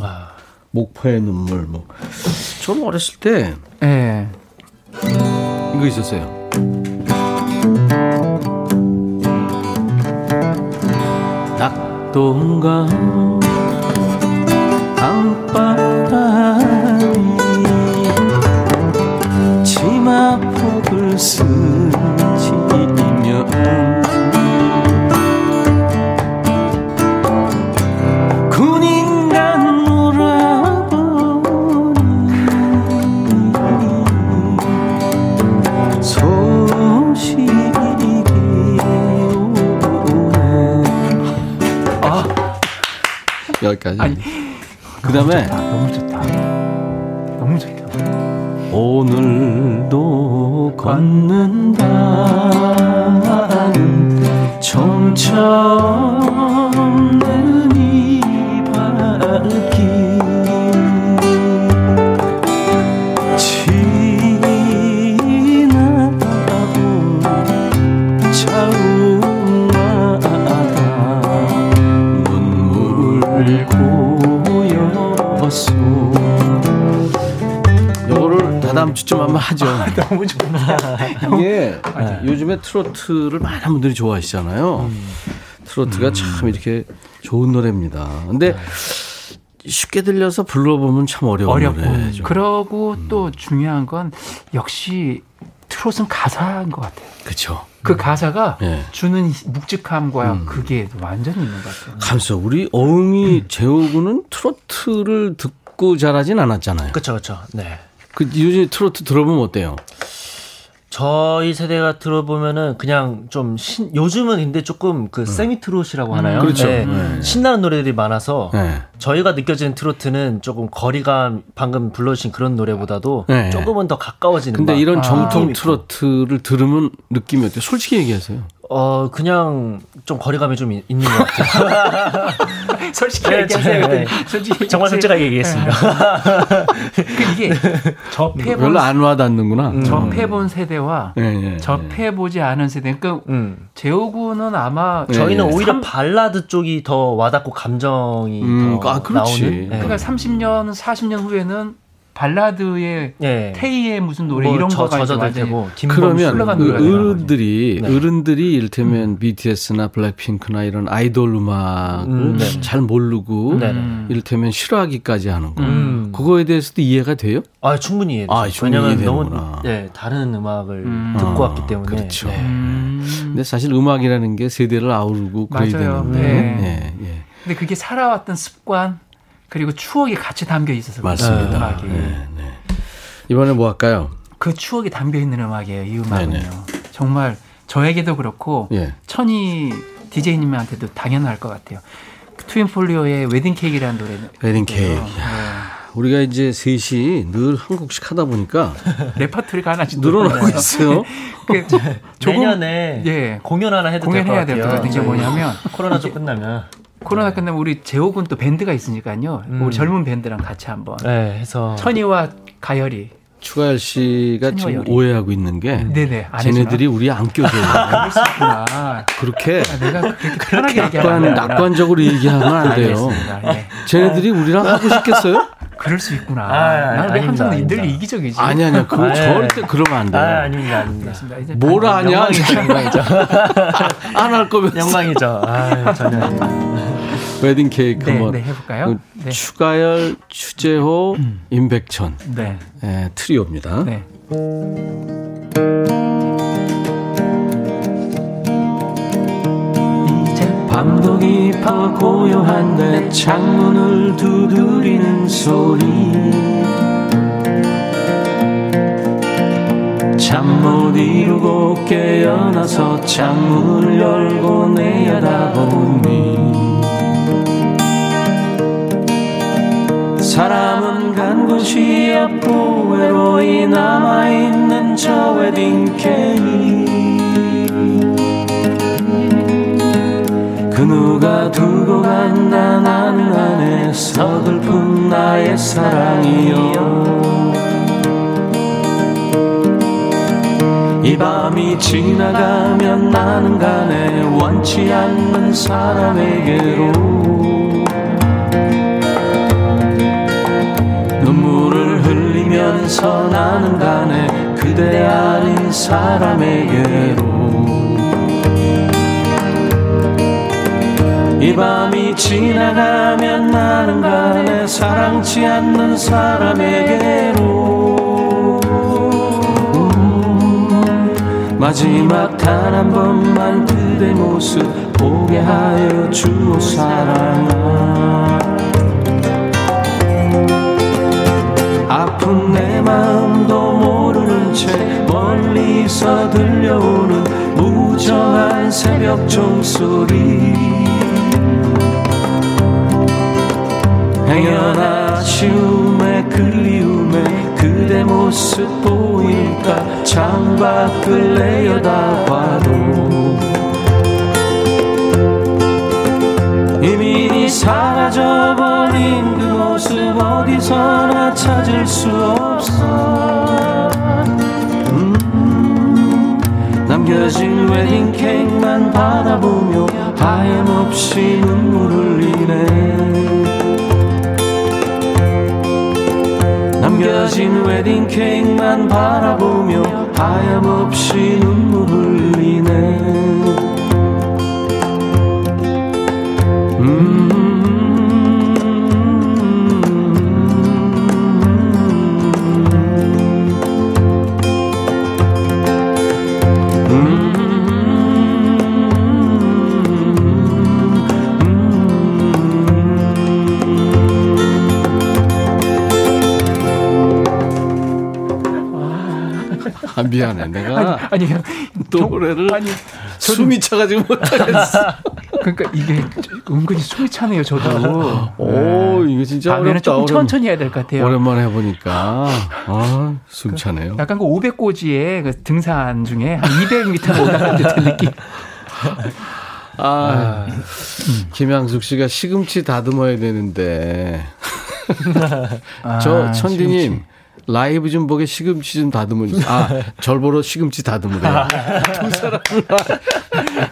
목포의 눈물 뭐 저는 어렸을 때 예. 이거 있었어요. 낙동강 강바 스치면 군인간 놀아보니 소식이 오네 아, 여기까지 아니. 그 다음에 너무 좋다. 너무 걷는다. 정처없 주쯤 한번 하죠. 너무 좋다. 이게 요즘에 트로트를 많은 분들이 좋아하시잖아요. 트로트가 참 이렇게 좋은 노래입니다. 근데 쉽게 들려서 불러보면 참 어려운 어렵고. 노래죠. 그러고 또 중요한 건 역시 트롯은 가사인 것 같아요. 그렇죠. 그 가사가 예. 주는 묵직함과 음. 그게 완전히 있는 것 같아요. 감사 우리 어음이 재호군은 트로트를 듣고 자라진 않았잖아요. 그렇죠, 그렇죠. 네. 그 요즘 트로트 들어보면 어때요? 저희 세대가 들어보면은 그냥 좀 신, 요즘은 근데 조금 그 세미 트롯이라고 하나요? 그렇죠. 네. 네. 신나는 노래들이 많아서 네. 저희가 느껴지는 트로트는 조금 거리감 방금 불러주신 그런 노래보다도 네. 조금은 더 가까워지는 근데 막 이런 아. 정통. 트로트를 들으면 느낌이 어때요? 솔직히 얘기하세요. 어 그냥 좀 거리감이 좀 있- 있는 것 같아요. 솔직히 네, 얘기하세요. 네. 솔직히 정말 솔직하게 얘기했습니다. 그 이게 접해본 별로 안 와닿는구나. 음. 접해본 세대와 예. 접해보지 않은 세대. 그러니까 음. 재호군은 아마 네. 저희는 네. 오히려 삼- 발라드 쪽이 더 와닿고 감정이 음, 더 아. 나오는. 네. 그러니까 30년, 40년 후에는 발라드의 예. 테이의 무슨 노래 뭐 이런 저- 거가 김범수 그러면 어른들이 네. 어른들이 이를테면 BTS나 블랙핑크나 이런 아이돌 음악을 음, 네. 잘 모르고 네, 네. 음. 이를테면 싫어하기까지 하는 거. 음. 그거에 대해서도 이해가 돼요? 아 충분히 이해돼요. 아, 왜냐면 이해되는구나. 너무 예, 다른 음악을 음. 듣고 아, 왔기 때문에. 그렇죠. 네. 음. 근데 사실 음악이라는 게 세대를 아우르고 그래야 맞아요. 되는데. 네. 예, 예. 근데 그게 살아왔던 습관 그리고 추억이 같이 담겨 있어서 맞습니다. 음악이. 네, 네. 이번에 뭐 할까요? 그 추억이 담겨 있는 음악이에요. 이 음악은요. 네네. 정말 저에게도 그렇고 예. 천희 DJ님한테도 당연할 것 같아요. 트윈폴리오의 웨딩 케이크라는 노래. 웨딩 케이크. 네. 우리가 이제 셋이 늘 한 곡씩 하다 보니까 레파토리가 하나씩 늘어나고 있어요. 그 조금 내년에 예. 공연 하나 해도 공연해야 될될것것 같아요. 같은 게 뭐냐면 코로나 좀 끝나면 코로나 끝나면 우리 제옥은 또 밴드가 있으니까요. 음. 우리 젊은 밴드랑 같이 한번 네, 해서 천희와 가열이 추가열 씨가 지금 천여열이. 오해하고 있는 게 네네 안 해주나? 쟤네들이 우리 안 껴줘요. 있구나. 그렇게 아, 내가 그렇게 편하게 낙관, 얘기하는 낙관적으로 얘기하면 안 돼요. 알겠습니다. 예. 쟤네들이 우리랑 하고 싶겠어요? 그럴 수 있구나. 아, 아, 나는 왜 항상 아닙니다. 늘 이기적이지? 아니 아니야. 그거 아, 예. 절대 그러면 안 돼요. 아, 아닙니다, 아닙니다. 반- 아냐? 영광이죠. 안 할 거면 영광이죠. 아, 전혀. 웨딩 케이크 네, 한번 네, 해볼까요? 그 네. 추가열, 추재호, 임백천 네. 예, 트리오입니다. 네. 깊어 고요한데 창문을 두드리는 소리. 잠 못 이루고 깨어나서 창문을 열고 내려다보니 사람은 간 곳이 없고 외로이 남아있는 저 웨딩 케이 누가 두고 간다 나는 안에 서글픈 나의 사랑이여 이 밤이 지나가면 나는 가네 원치 않는 사람에게로 눈물을 흘리면서 나는 가네 그대 아닌 사람에게로 이 밤이 지나가면 나는 가네 사랑치 않는 사람에게로. 마지막 단 한 번만 그대 모습 보게 하여 주오 사랑아. 아픈 내 마음도 모르는 채 멀리서 들려오는 무정한 새벽 종소리 행여 아쉬움에 그리움에 그대 모습 보일까? 창밖을 내려다봐도 이미 사라져버린 그 모습 어디서나 찾을 수 없어. 음, 남겨진 웨딩 케이크만 바라보며 하염없이 눈물 흘리네 남겨진 웨딩 케이크만 바라보며 하염없이 눈물 흘리네 아, 미안해. 내가 아니, 노래를 아니, 숨이 차가지고 못하겠어. 그러니까 이게 은근히 숨이 차네요, 저도. 오, 이거 진짜 다음에는. 조금 천천히 해야 될 것 같아요. 오랜만에 해보니까 아, 숨 차네요. 약간 그 500고지의 그 등산 중에 한 200m 올라간 듯한 느낌. 아, 김양숙 씨가 시금치 다듬어야 되는데 저 아, 천디님 시금치. 라이브 좀 보게 시금치 좀 다듬어 주세요. 아, 절 보러 시금치 다듬으래요. 두 사람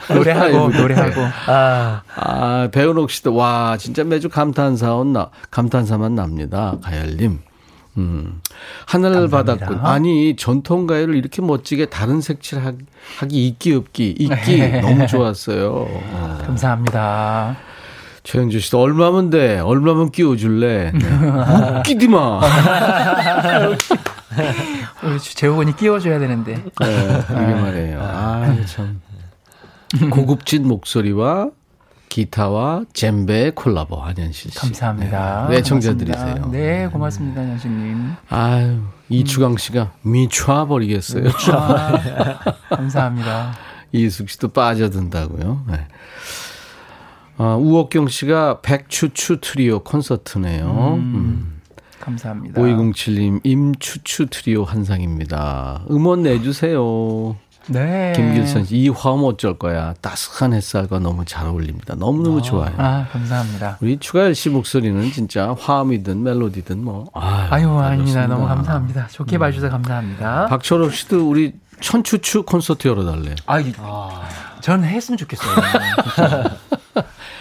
노래하고 노래하고. 아, 아, 배은옥 씨도 와 진짜 매주 감탄사온 나 감탄사만 납니다. 가열님. 음. 하늘 감사합니다. 바다꾼. 아니, 전통가요를 이렇게 멋지게 다른 색칠 하기, 하기 있기 없기, 있기 네. 너무 좋았어요. 어. 감사합니다. 최현주 씨도 얼마면 돼? 얼마면 끼워줄래? 네. 웃기지 마. 우리 재호군이 끼워줘야 되는데. 네, 이게 말이에요. 아, 참. 고급진 목소리와 기타와 젬베의 콜라보 한현실 씨. 감사합니다. 네, 애청자들이세요. 고맙습니다. 네, 고맙습니다, 현수님. 아유, 이추강 씨가 미쳐 버리겠어요. 아, 감사합니다. 이숙 씨도 빠져든다고요. 네. 아, 우옥경 씨가 백추추 트리오 콘서트네요. 음. 감사합니다. 5207님, 임추추 트리오 한상입니다. 음원 내주세요. 네. 김길선 씨, 이 화음 어쩔 거야. 따스한 햇살과 너무 잘 어울립니다. 너무너무 좋아요. 아, 감사합니다. 우리 추가열 씨 목소리는 진짜 화음이든 멜로디든 뭐. 아유, 아유, 아닙니다. 너무 감사합니다. 좋게 봐주셔서 감사합니다. 박철업 씨도 우리 천추추 콘서트 열어달래요. 아, 이- 전 했으면 좋겠어요.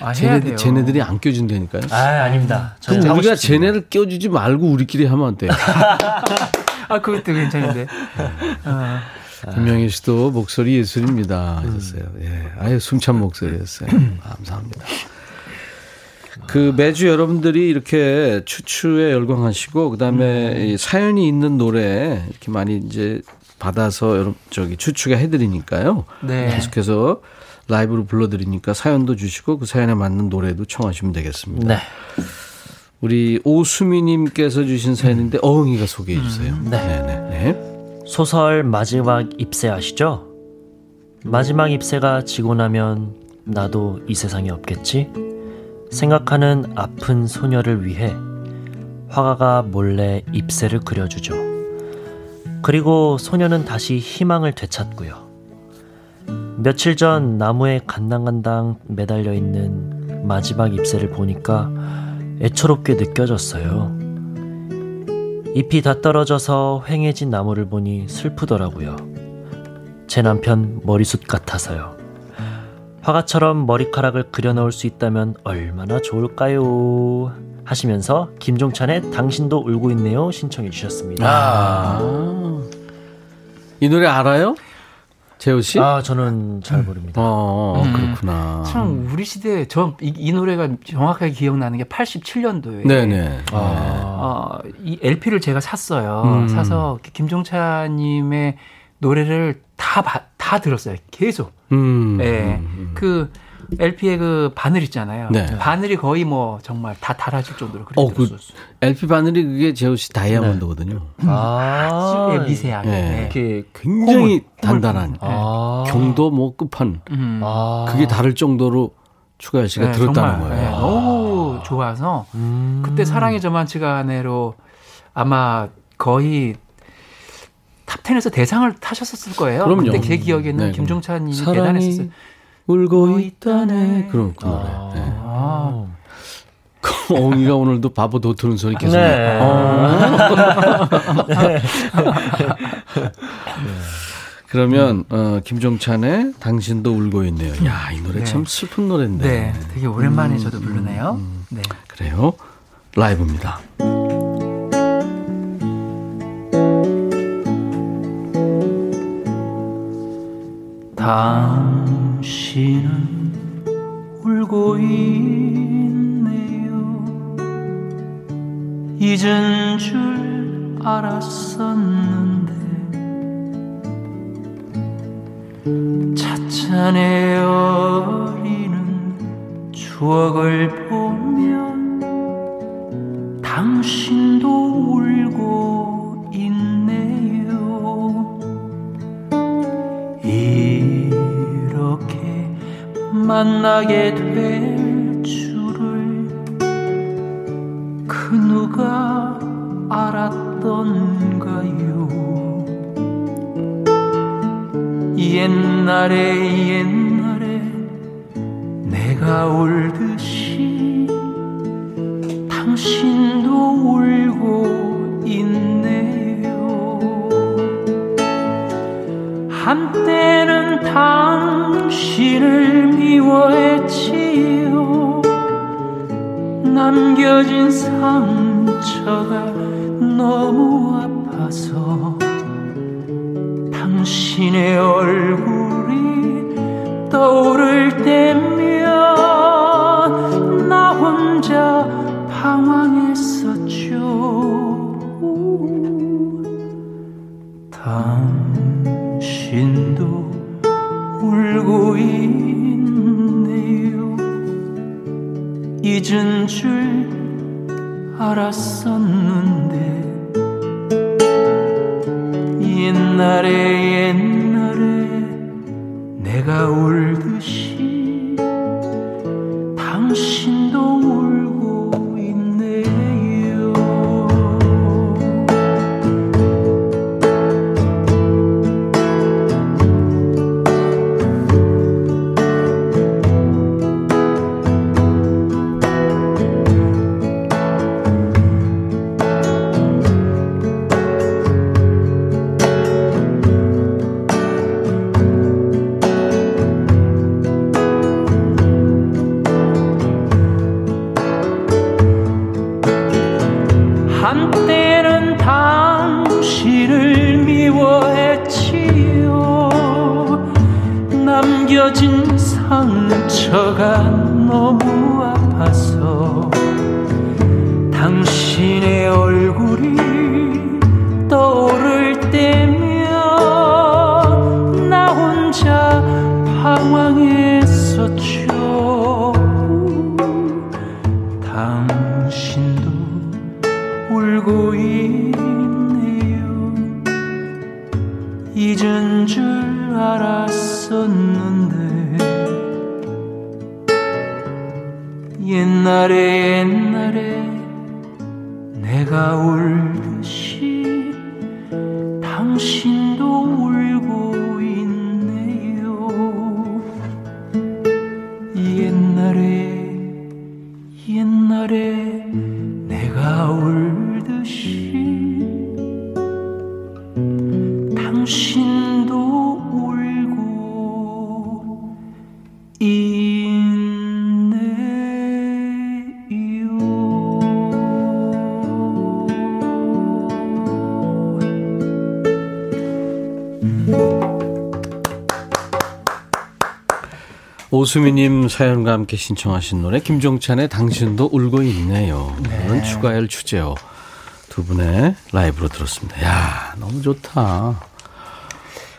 아. 쟤네들, 쟤네들이 안 껴준다니까요. 아, 아닙니다. 하고 우리가. 쟤네를 껴주지 말고 우리끼리 하면 안 돼요. 아, 그것도 괜찮은데. 어, 김명희 씨도 목소리 예술입니다 하셨어요. 예, 아유 숨찬 목소리였어요. 감사합니다. 그 매주 여러분들이 이렇게 추추에 열광하시고 그다음에 이 사연이 있는 노래 이렇게 많이 이제 받아서 여러분 저기 추추가 해드리니까요. 네. 계속해서 라이브로 불러드리니까 사연도 주시고 그 사연에 맞는 노래도 청하시면 되겠습니다. 네. 우리 오수미님께서 주신 사연인데 어흥이가 소개해 주세요. 네. 네네. 네. 소설 마지막 입새 아시죠? 마지막 입새가 지고 나면 나도 이 세상에 없겠지? 생각하는 아픈 소녀를 위해 화가가 몰래 입새를 그려주죠. 그리고 소녀는 다시 희망을 되찾고요. 며칠 전 나무에 간당간당 매달려 있는 마지막 ip새를 보니까 애처롭게 느껴졌어요. 잎이 다 떨어져서 휑해진 나무를 보니 슬프더라고요. 제 남편 머리숱 같아서요. 화가처럼 머리카락을 그려넣을 수 있다면 얼마나 좋을까요? 하시면서 김종찬의 당신도 울고 있네요 신청해 주셨습니다. 아. 이 노래 알아요? 재호 씨? 아, 저는 잘 모릅니다. 어, 음. 그렇구나. 참 우리 시대 저이 노래가 정확하게 기억나는 게 87년도에 네네. 어, 이 LP를 제가 샀어요. 음. 사서 김종찬님의 노래를 다다 들었어요. 계속. 음. 네. 음. 그 LP의 그 바늘 있잖아요. 네. 바늘이 거의 뭐 정말 다 닳아질 정도로 그렇게 어, 그 들었어요. LP 바늘이 그게 재호 씨 다이아몬드거든요. 아, 아주 미세하게. 네. 네. 이렇게 굉장히 단단한. 아, 경도 뭐 끝판. 음. 아, 그게 닳을 정도로 추가열 씨가 네, 들었다는 정말, 거예요. 네, 너무 좋아서 음. 그때 사랑이 저만치가 가네로 아마 거의 탑10에서 대상을 타셨었을 거예요. 그럼요. 그때 제 기억에는 네. 김종찬 님이 사랑이 대단했었어요. 울고 있다네. 그런 그 노래. 아. 네. 아, 엉이가 오늘도 바보 도트는 소리 계속. 네. 그러면 어, 김종찬의 당신도 울고 있네요. 야, 이 노래 네. 참 슬픈 노래인데. 네, 되게 오랜만에 음, 저도 부르네요. 네. 그래요. 라이브입니다. 당 신은 울고 있네요. 잊은 줄 알았었는데 차찬에 어리는 추억을 보면 당신도 울고 만나게 될 줄을 그 누가 알았던가요? 옛날에 옛날에 내가 울듯이 당신도 울고 있네요. 한때는 당신을 미워했지요. 남겨진 상처가 너무 아파서 당신의 얼굴이 떠오를 때 알았었는데 남겨진 상처가 너무 아파서 당신의 얼굴이 오수미님 사연과 함께 신청하신 노래 김종찬의 당신도 울고 있네요. 오늘은 추가열 주제요. 두 분의 라이브로 들었습니다. 야 너무 좋다.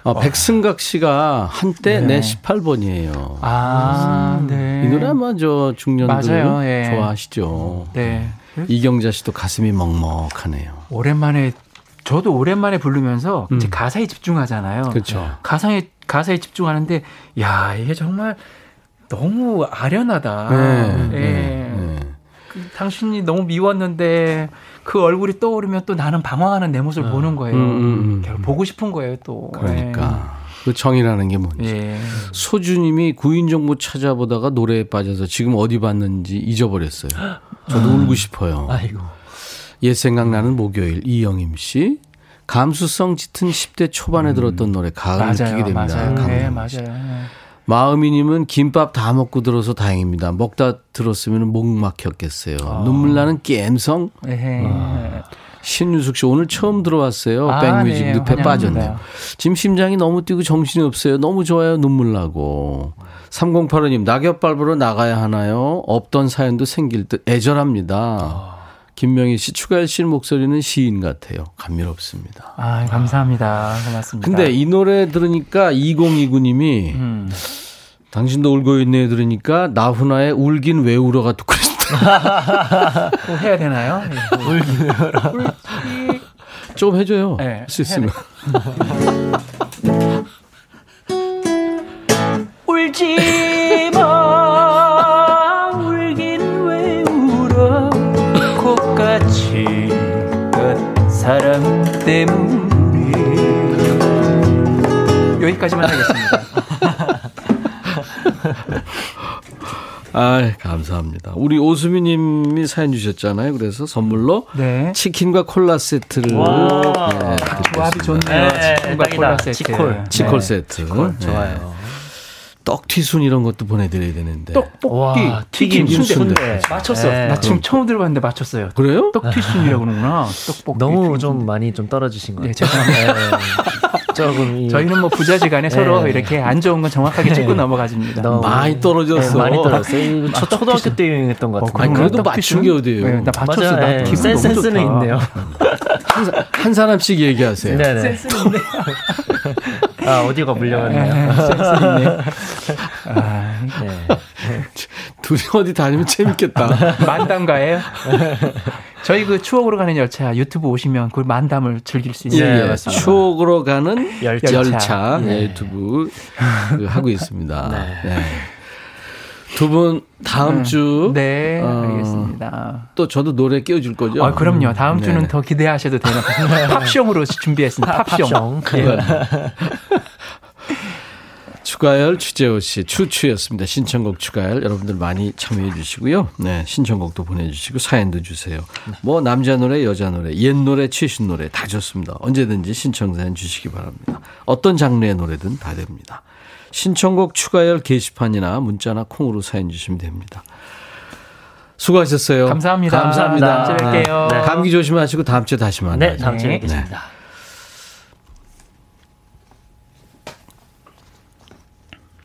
아, 백승각 씨가 한때 네. 내 18번이에요. 아, 네. 이 노래 아마 저 중년들 예. 좋아하시죠. 네. 이경자 씨도 가슴이 먹먹하네요. 오랜만에 저도 오랜만에 부르면서 음. 가사에 집중하잖아요. 그렇죠. 가사에 가사에 집중하는데 야 이게 정말 너무 아련하다. 네, 예. 네, 네. 그 당신이 너무 미웠는데 그 얼굴이 떠오르면 또 나는 방황하는 내 모습을 보는 거예요. 음, 음, 음. 결국 보고 싶은 거예요 또. 그러니까 그 정이라는 게 뭔지. 예. 소주님이 구인 정보 찾아보다가 노래에 빠져서 지금 어디 봤는지 잊어버렸어요. 저도 울고 싶어요. 아이고. 옛 생각나는 목요일 이영임 씨. 감수성 짙은 10대 초반에 들었던 노래 가을 느끼게 맞아요, 됩니다. 맞아요. 네, 씨. 맞아요. 마음이님은 김밥 다 먹고 들어서 다행입니다. 먹다 들었으면 목 막혔겠어요. 아. 눈물 나는 깸성. 에헤. 신유숙 씨 오늘 처음 들어왔어요. 아, 백뮤직 네, 늪에 환영합니다. 빠졌네요. 지금 심장이 너무 뛰고 정신이 없어요. 너무 좋아요. 눈물 나고. 3085님 낙엽 밟으러 나가야 하나요? 없던 사연도 생길 듯 애절합니다. 김명희 씨 추가할 씨 목소리는 시인 같아요. 감미롭습니다. 아, 감사합니다. 고맙습니다. 근데 이 노래 들으니까 2029님이 음. 당신도 울고 있네 들으니까 나훈아의 울긴 왜 울어가 듣고 있다. 또 해야 되나요? 울기 울기. 좀 해줘요. 네, 할수 있으면. 울지 사랑 때문에 여기까지만 하겠습니다. 아, 감사합니다. 우리 오수미 님이 사연 주셨잖아요. 그래서 선물로 네. 치킨과 콜라 세트를 와. 네, 조합이. 좋네요. 네, 치킨과 딱이다. 콜라 세트. 치콜. 치콜 네. 세트. 콜, 네. 좋아요. 떡튀순 이런 것도 보내드려야 되는데. 떡볶이, 와, 튀김, 튀김, 순대. 순대. 맞췄어. 네. 나 지금 처음 들어봤는데 맞췄어요. 그래요? 떡튀순이라고 그러는구나. 떡볶이. 너무 튀김 좀 순대. 많이 좀 떨어지신 것 네, 같아요. 죄송합니다. 네. 조금 이- 저희는 뭐 부자지간에 서로 네. 이렇게 안 좋은 건 정확하게 짚고 넘어가줍니다. 너무 많이 떨어졌어. 네, 많이 떨어졌어요. 이거 저 초등학교 때 유행했던 것 어, 같은데. 아니, 그런가요? 그래도? 맞춘 게 어디예요? 네, 나 맞췄어. 나 예. 센, 너무 센스는 좋다. 있네요. 한, 사- 한 사람씩 얘기하세요. 네네. 아, 어디가 물려갔나요? 센스 있네. 아, 네. 둘이 어디 다니면 재밌겠다. 만담가예요? 저희 그 추억으로 가는 열차 유튜브 오시면 그 만담을 즐길 수 예, 있어요. 예. 맞습니다. 추억으로 가는 열차, 열차. 예, 예. 유튜브 그 하고 있습니다. 네. 네. 두분 다음 주 네, 어, 알겠습니다. 또 저도 노래 띄워줄 거죠? 아, 그럼요. 다음 주는 네네. 더 기대하셔도 되는 팝숑으로 준비했습니다. 팝숑. 팝숑. 예. 추가열 추재호 씨 추추였습니다. 신청곡 추가열 여러분들 많이 참여해 주시고요. 네, 신청곡도 보내주시고 사연도 주세요. 뭐 남자 노래, 여자 노래, 옛 노래, 최신 노래 다 좋습니다. 언제든지 신청 사연 주시기 바랍니다. 어떤 장르의 노래든 다 됩니다. 신청곡 추가열 게시판이나 문자나 콩으로 사연 주시면 됩니다. 수고하셨어요. 감사합니다. 감사합니다. 다음 주에 뵐게요. 네. 감기 조심하시고 다음 주에 다시 만나요. 네, 다음 주에 네. 뵙겠습니다.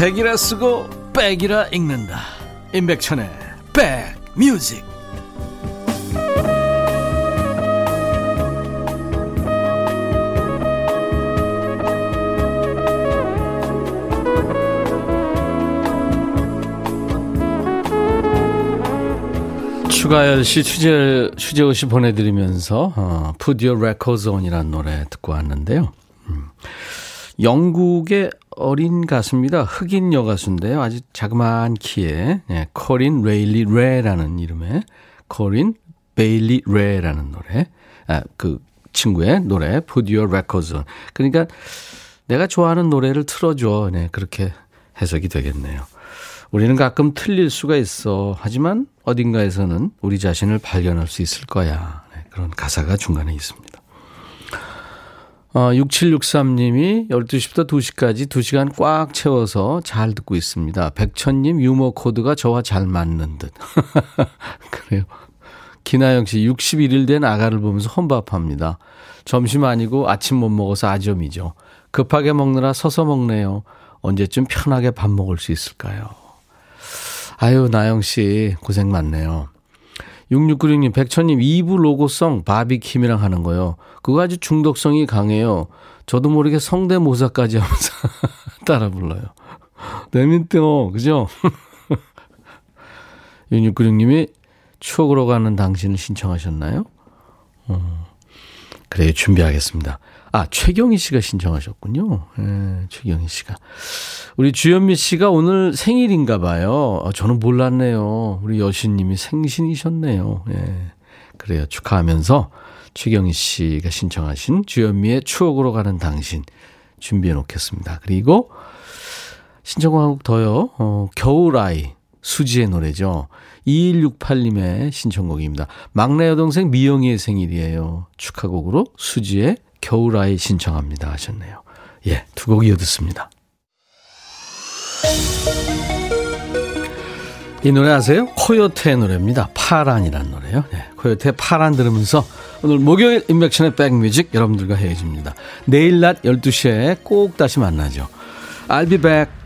백이라 쓰고 백이라 읽는다. 임백천의 백뮤직. 추가열 씨, 추재, 추재호 씨 보내드리면서, 어, Put Your Records On이라는 노래 듣고 왔는데요. 음. 영국의 어린 가수입니다. 흑인 여가수인데요. 아주 자그마한 키에, 예, 코린 레일리 레라는 이름의 코린 베일리 레라는 노래. 아, 그 친구의 노래, Put Your Records On. 그러니까 내가 좋아하는 노래를 틀어줘. 네, 그렇게 해석이 되겠네요. 우리는 가끔 틀릴 수가 있어. 하지만 어딘가에서는 우리 자신을 발견할 수 있을 거야. 네, 그런 가사가 중간에 있습니다. 어, 6763님이 12시부터 2시까지 2시간 꽉 채워서 잘 듣고 있습니다. 백천님 유머 코드가 저와 잘 맞는 듯. 그래요. 김하영 씨 61일 된 아가를 보면서 혼밥합니다. 점심 아니고 아침 못 먹어서 아점이죠. 급하게 먹느라 서서 먹네요. 언제쯤 편하게 밥 먹을 수 있을까요? 아유, 나영 씨, 고생 많네요. 6696님, 백천님, 2부 로고송 바비킴이랑 하는 거요. 그거 아주 중독성이 강해요. 저도 모르게 성대모사까지 하면서 따라 불러요. 재밌대요. 그죠? 6696님이 추억으로 가는 당신을 신청하셨나요? 어, 그래요. 준비하겠습니다. 아, 최경희 씨가 신청하셨군요. 예, 최경희 씨가. 우리 주현미 씨가 오늘 생일인가 봐요. 아, 저는 몰랐네요. 우리 여신님이 생신이셨네요. 예. 그래요. 축하하면서 최경희 씨가 신청하신 주현미의 추억으로 가는 당신 준비해 놓겠습니다. 그리고 신청곡 더요. 어, 겨울아이. 수지의 노래죠. 2168님의 신청곡입니다. 막내 여동생 미영이의 생일이에요. 축하곡으로 수지의 겨울아이 신청합니다 하셨네요. 예, 두 곡 이어 듣습니다. 이 노래 아세요? 코요테의 노래입니다. 파란이라는 노래요. 네, 코요테 파란 들으면서 오늘 목요일 인백션의 백뮤직 여러분들과 헤어집니다. 내일 낮 12시에 꼭 다시 만나죠. I'll be back.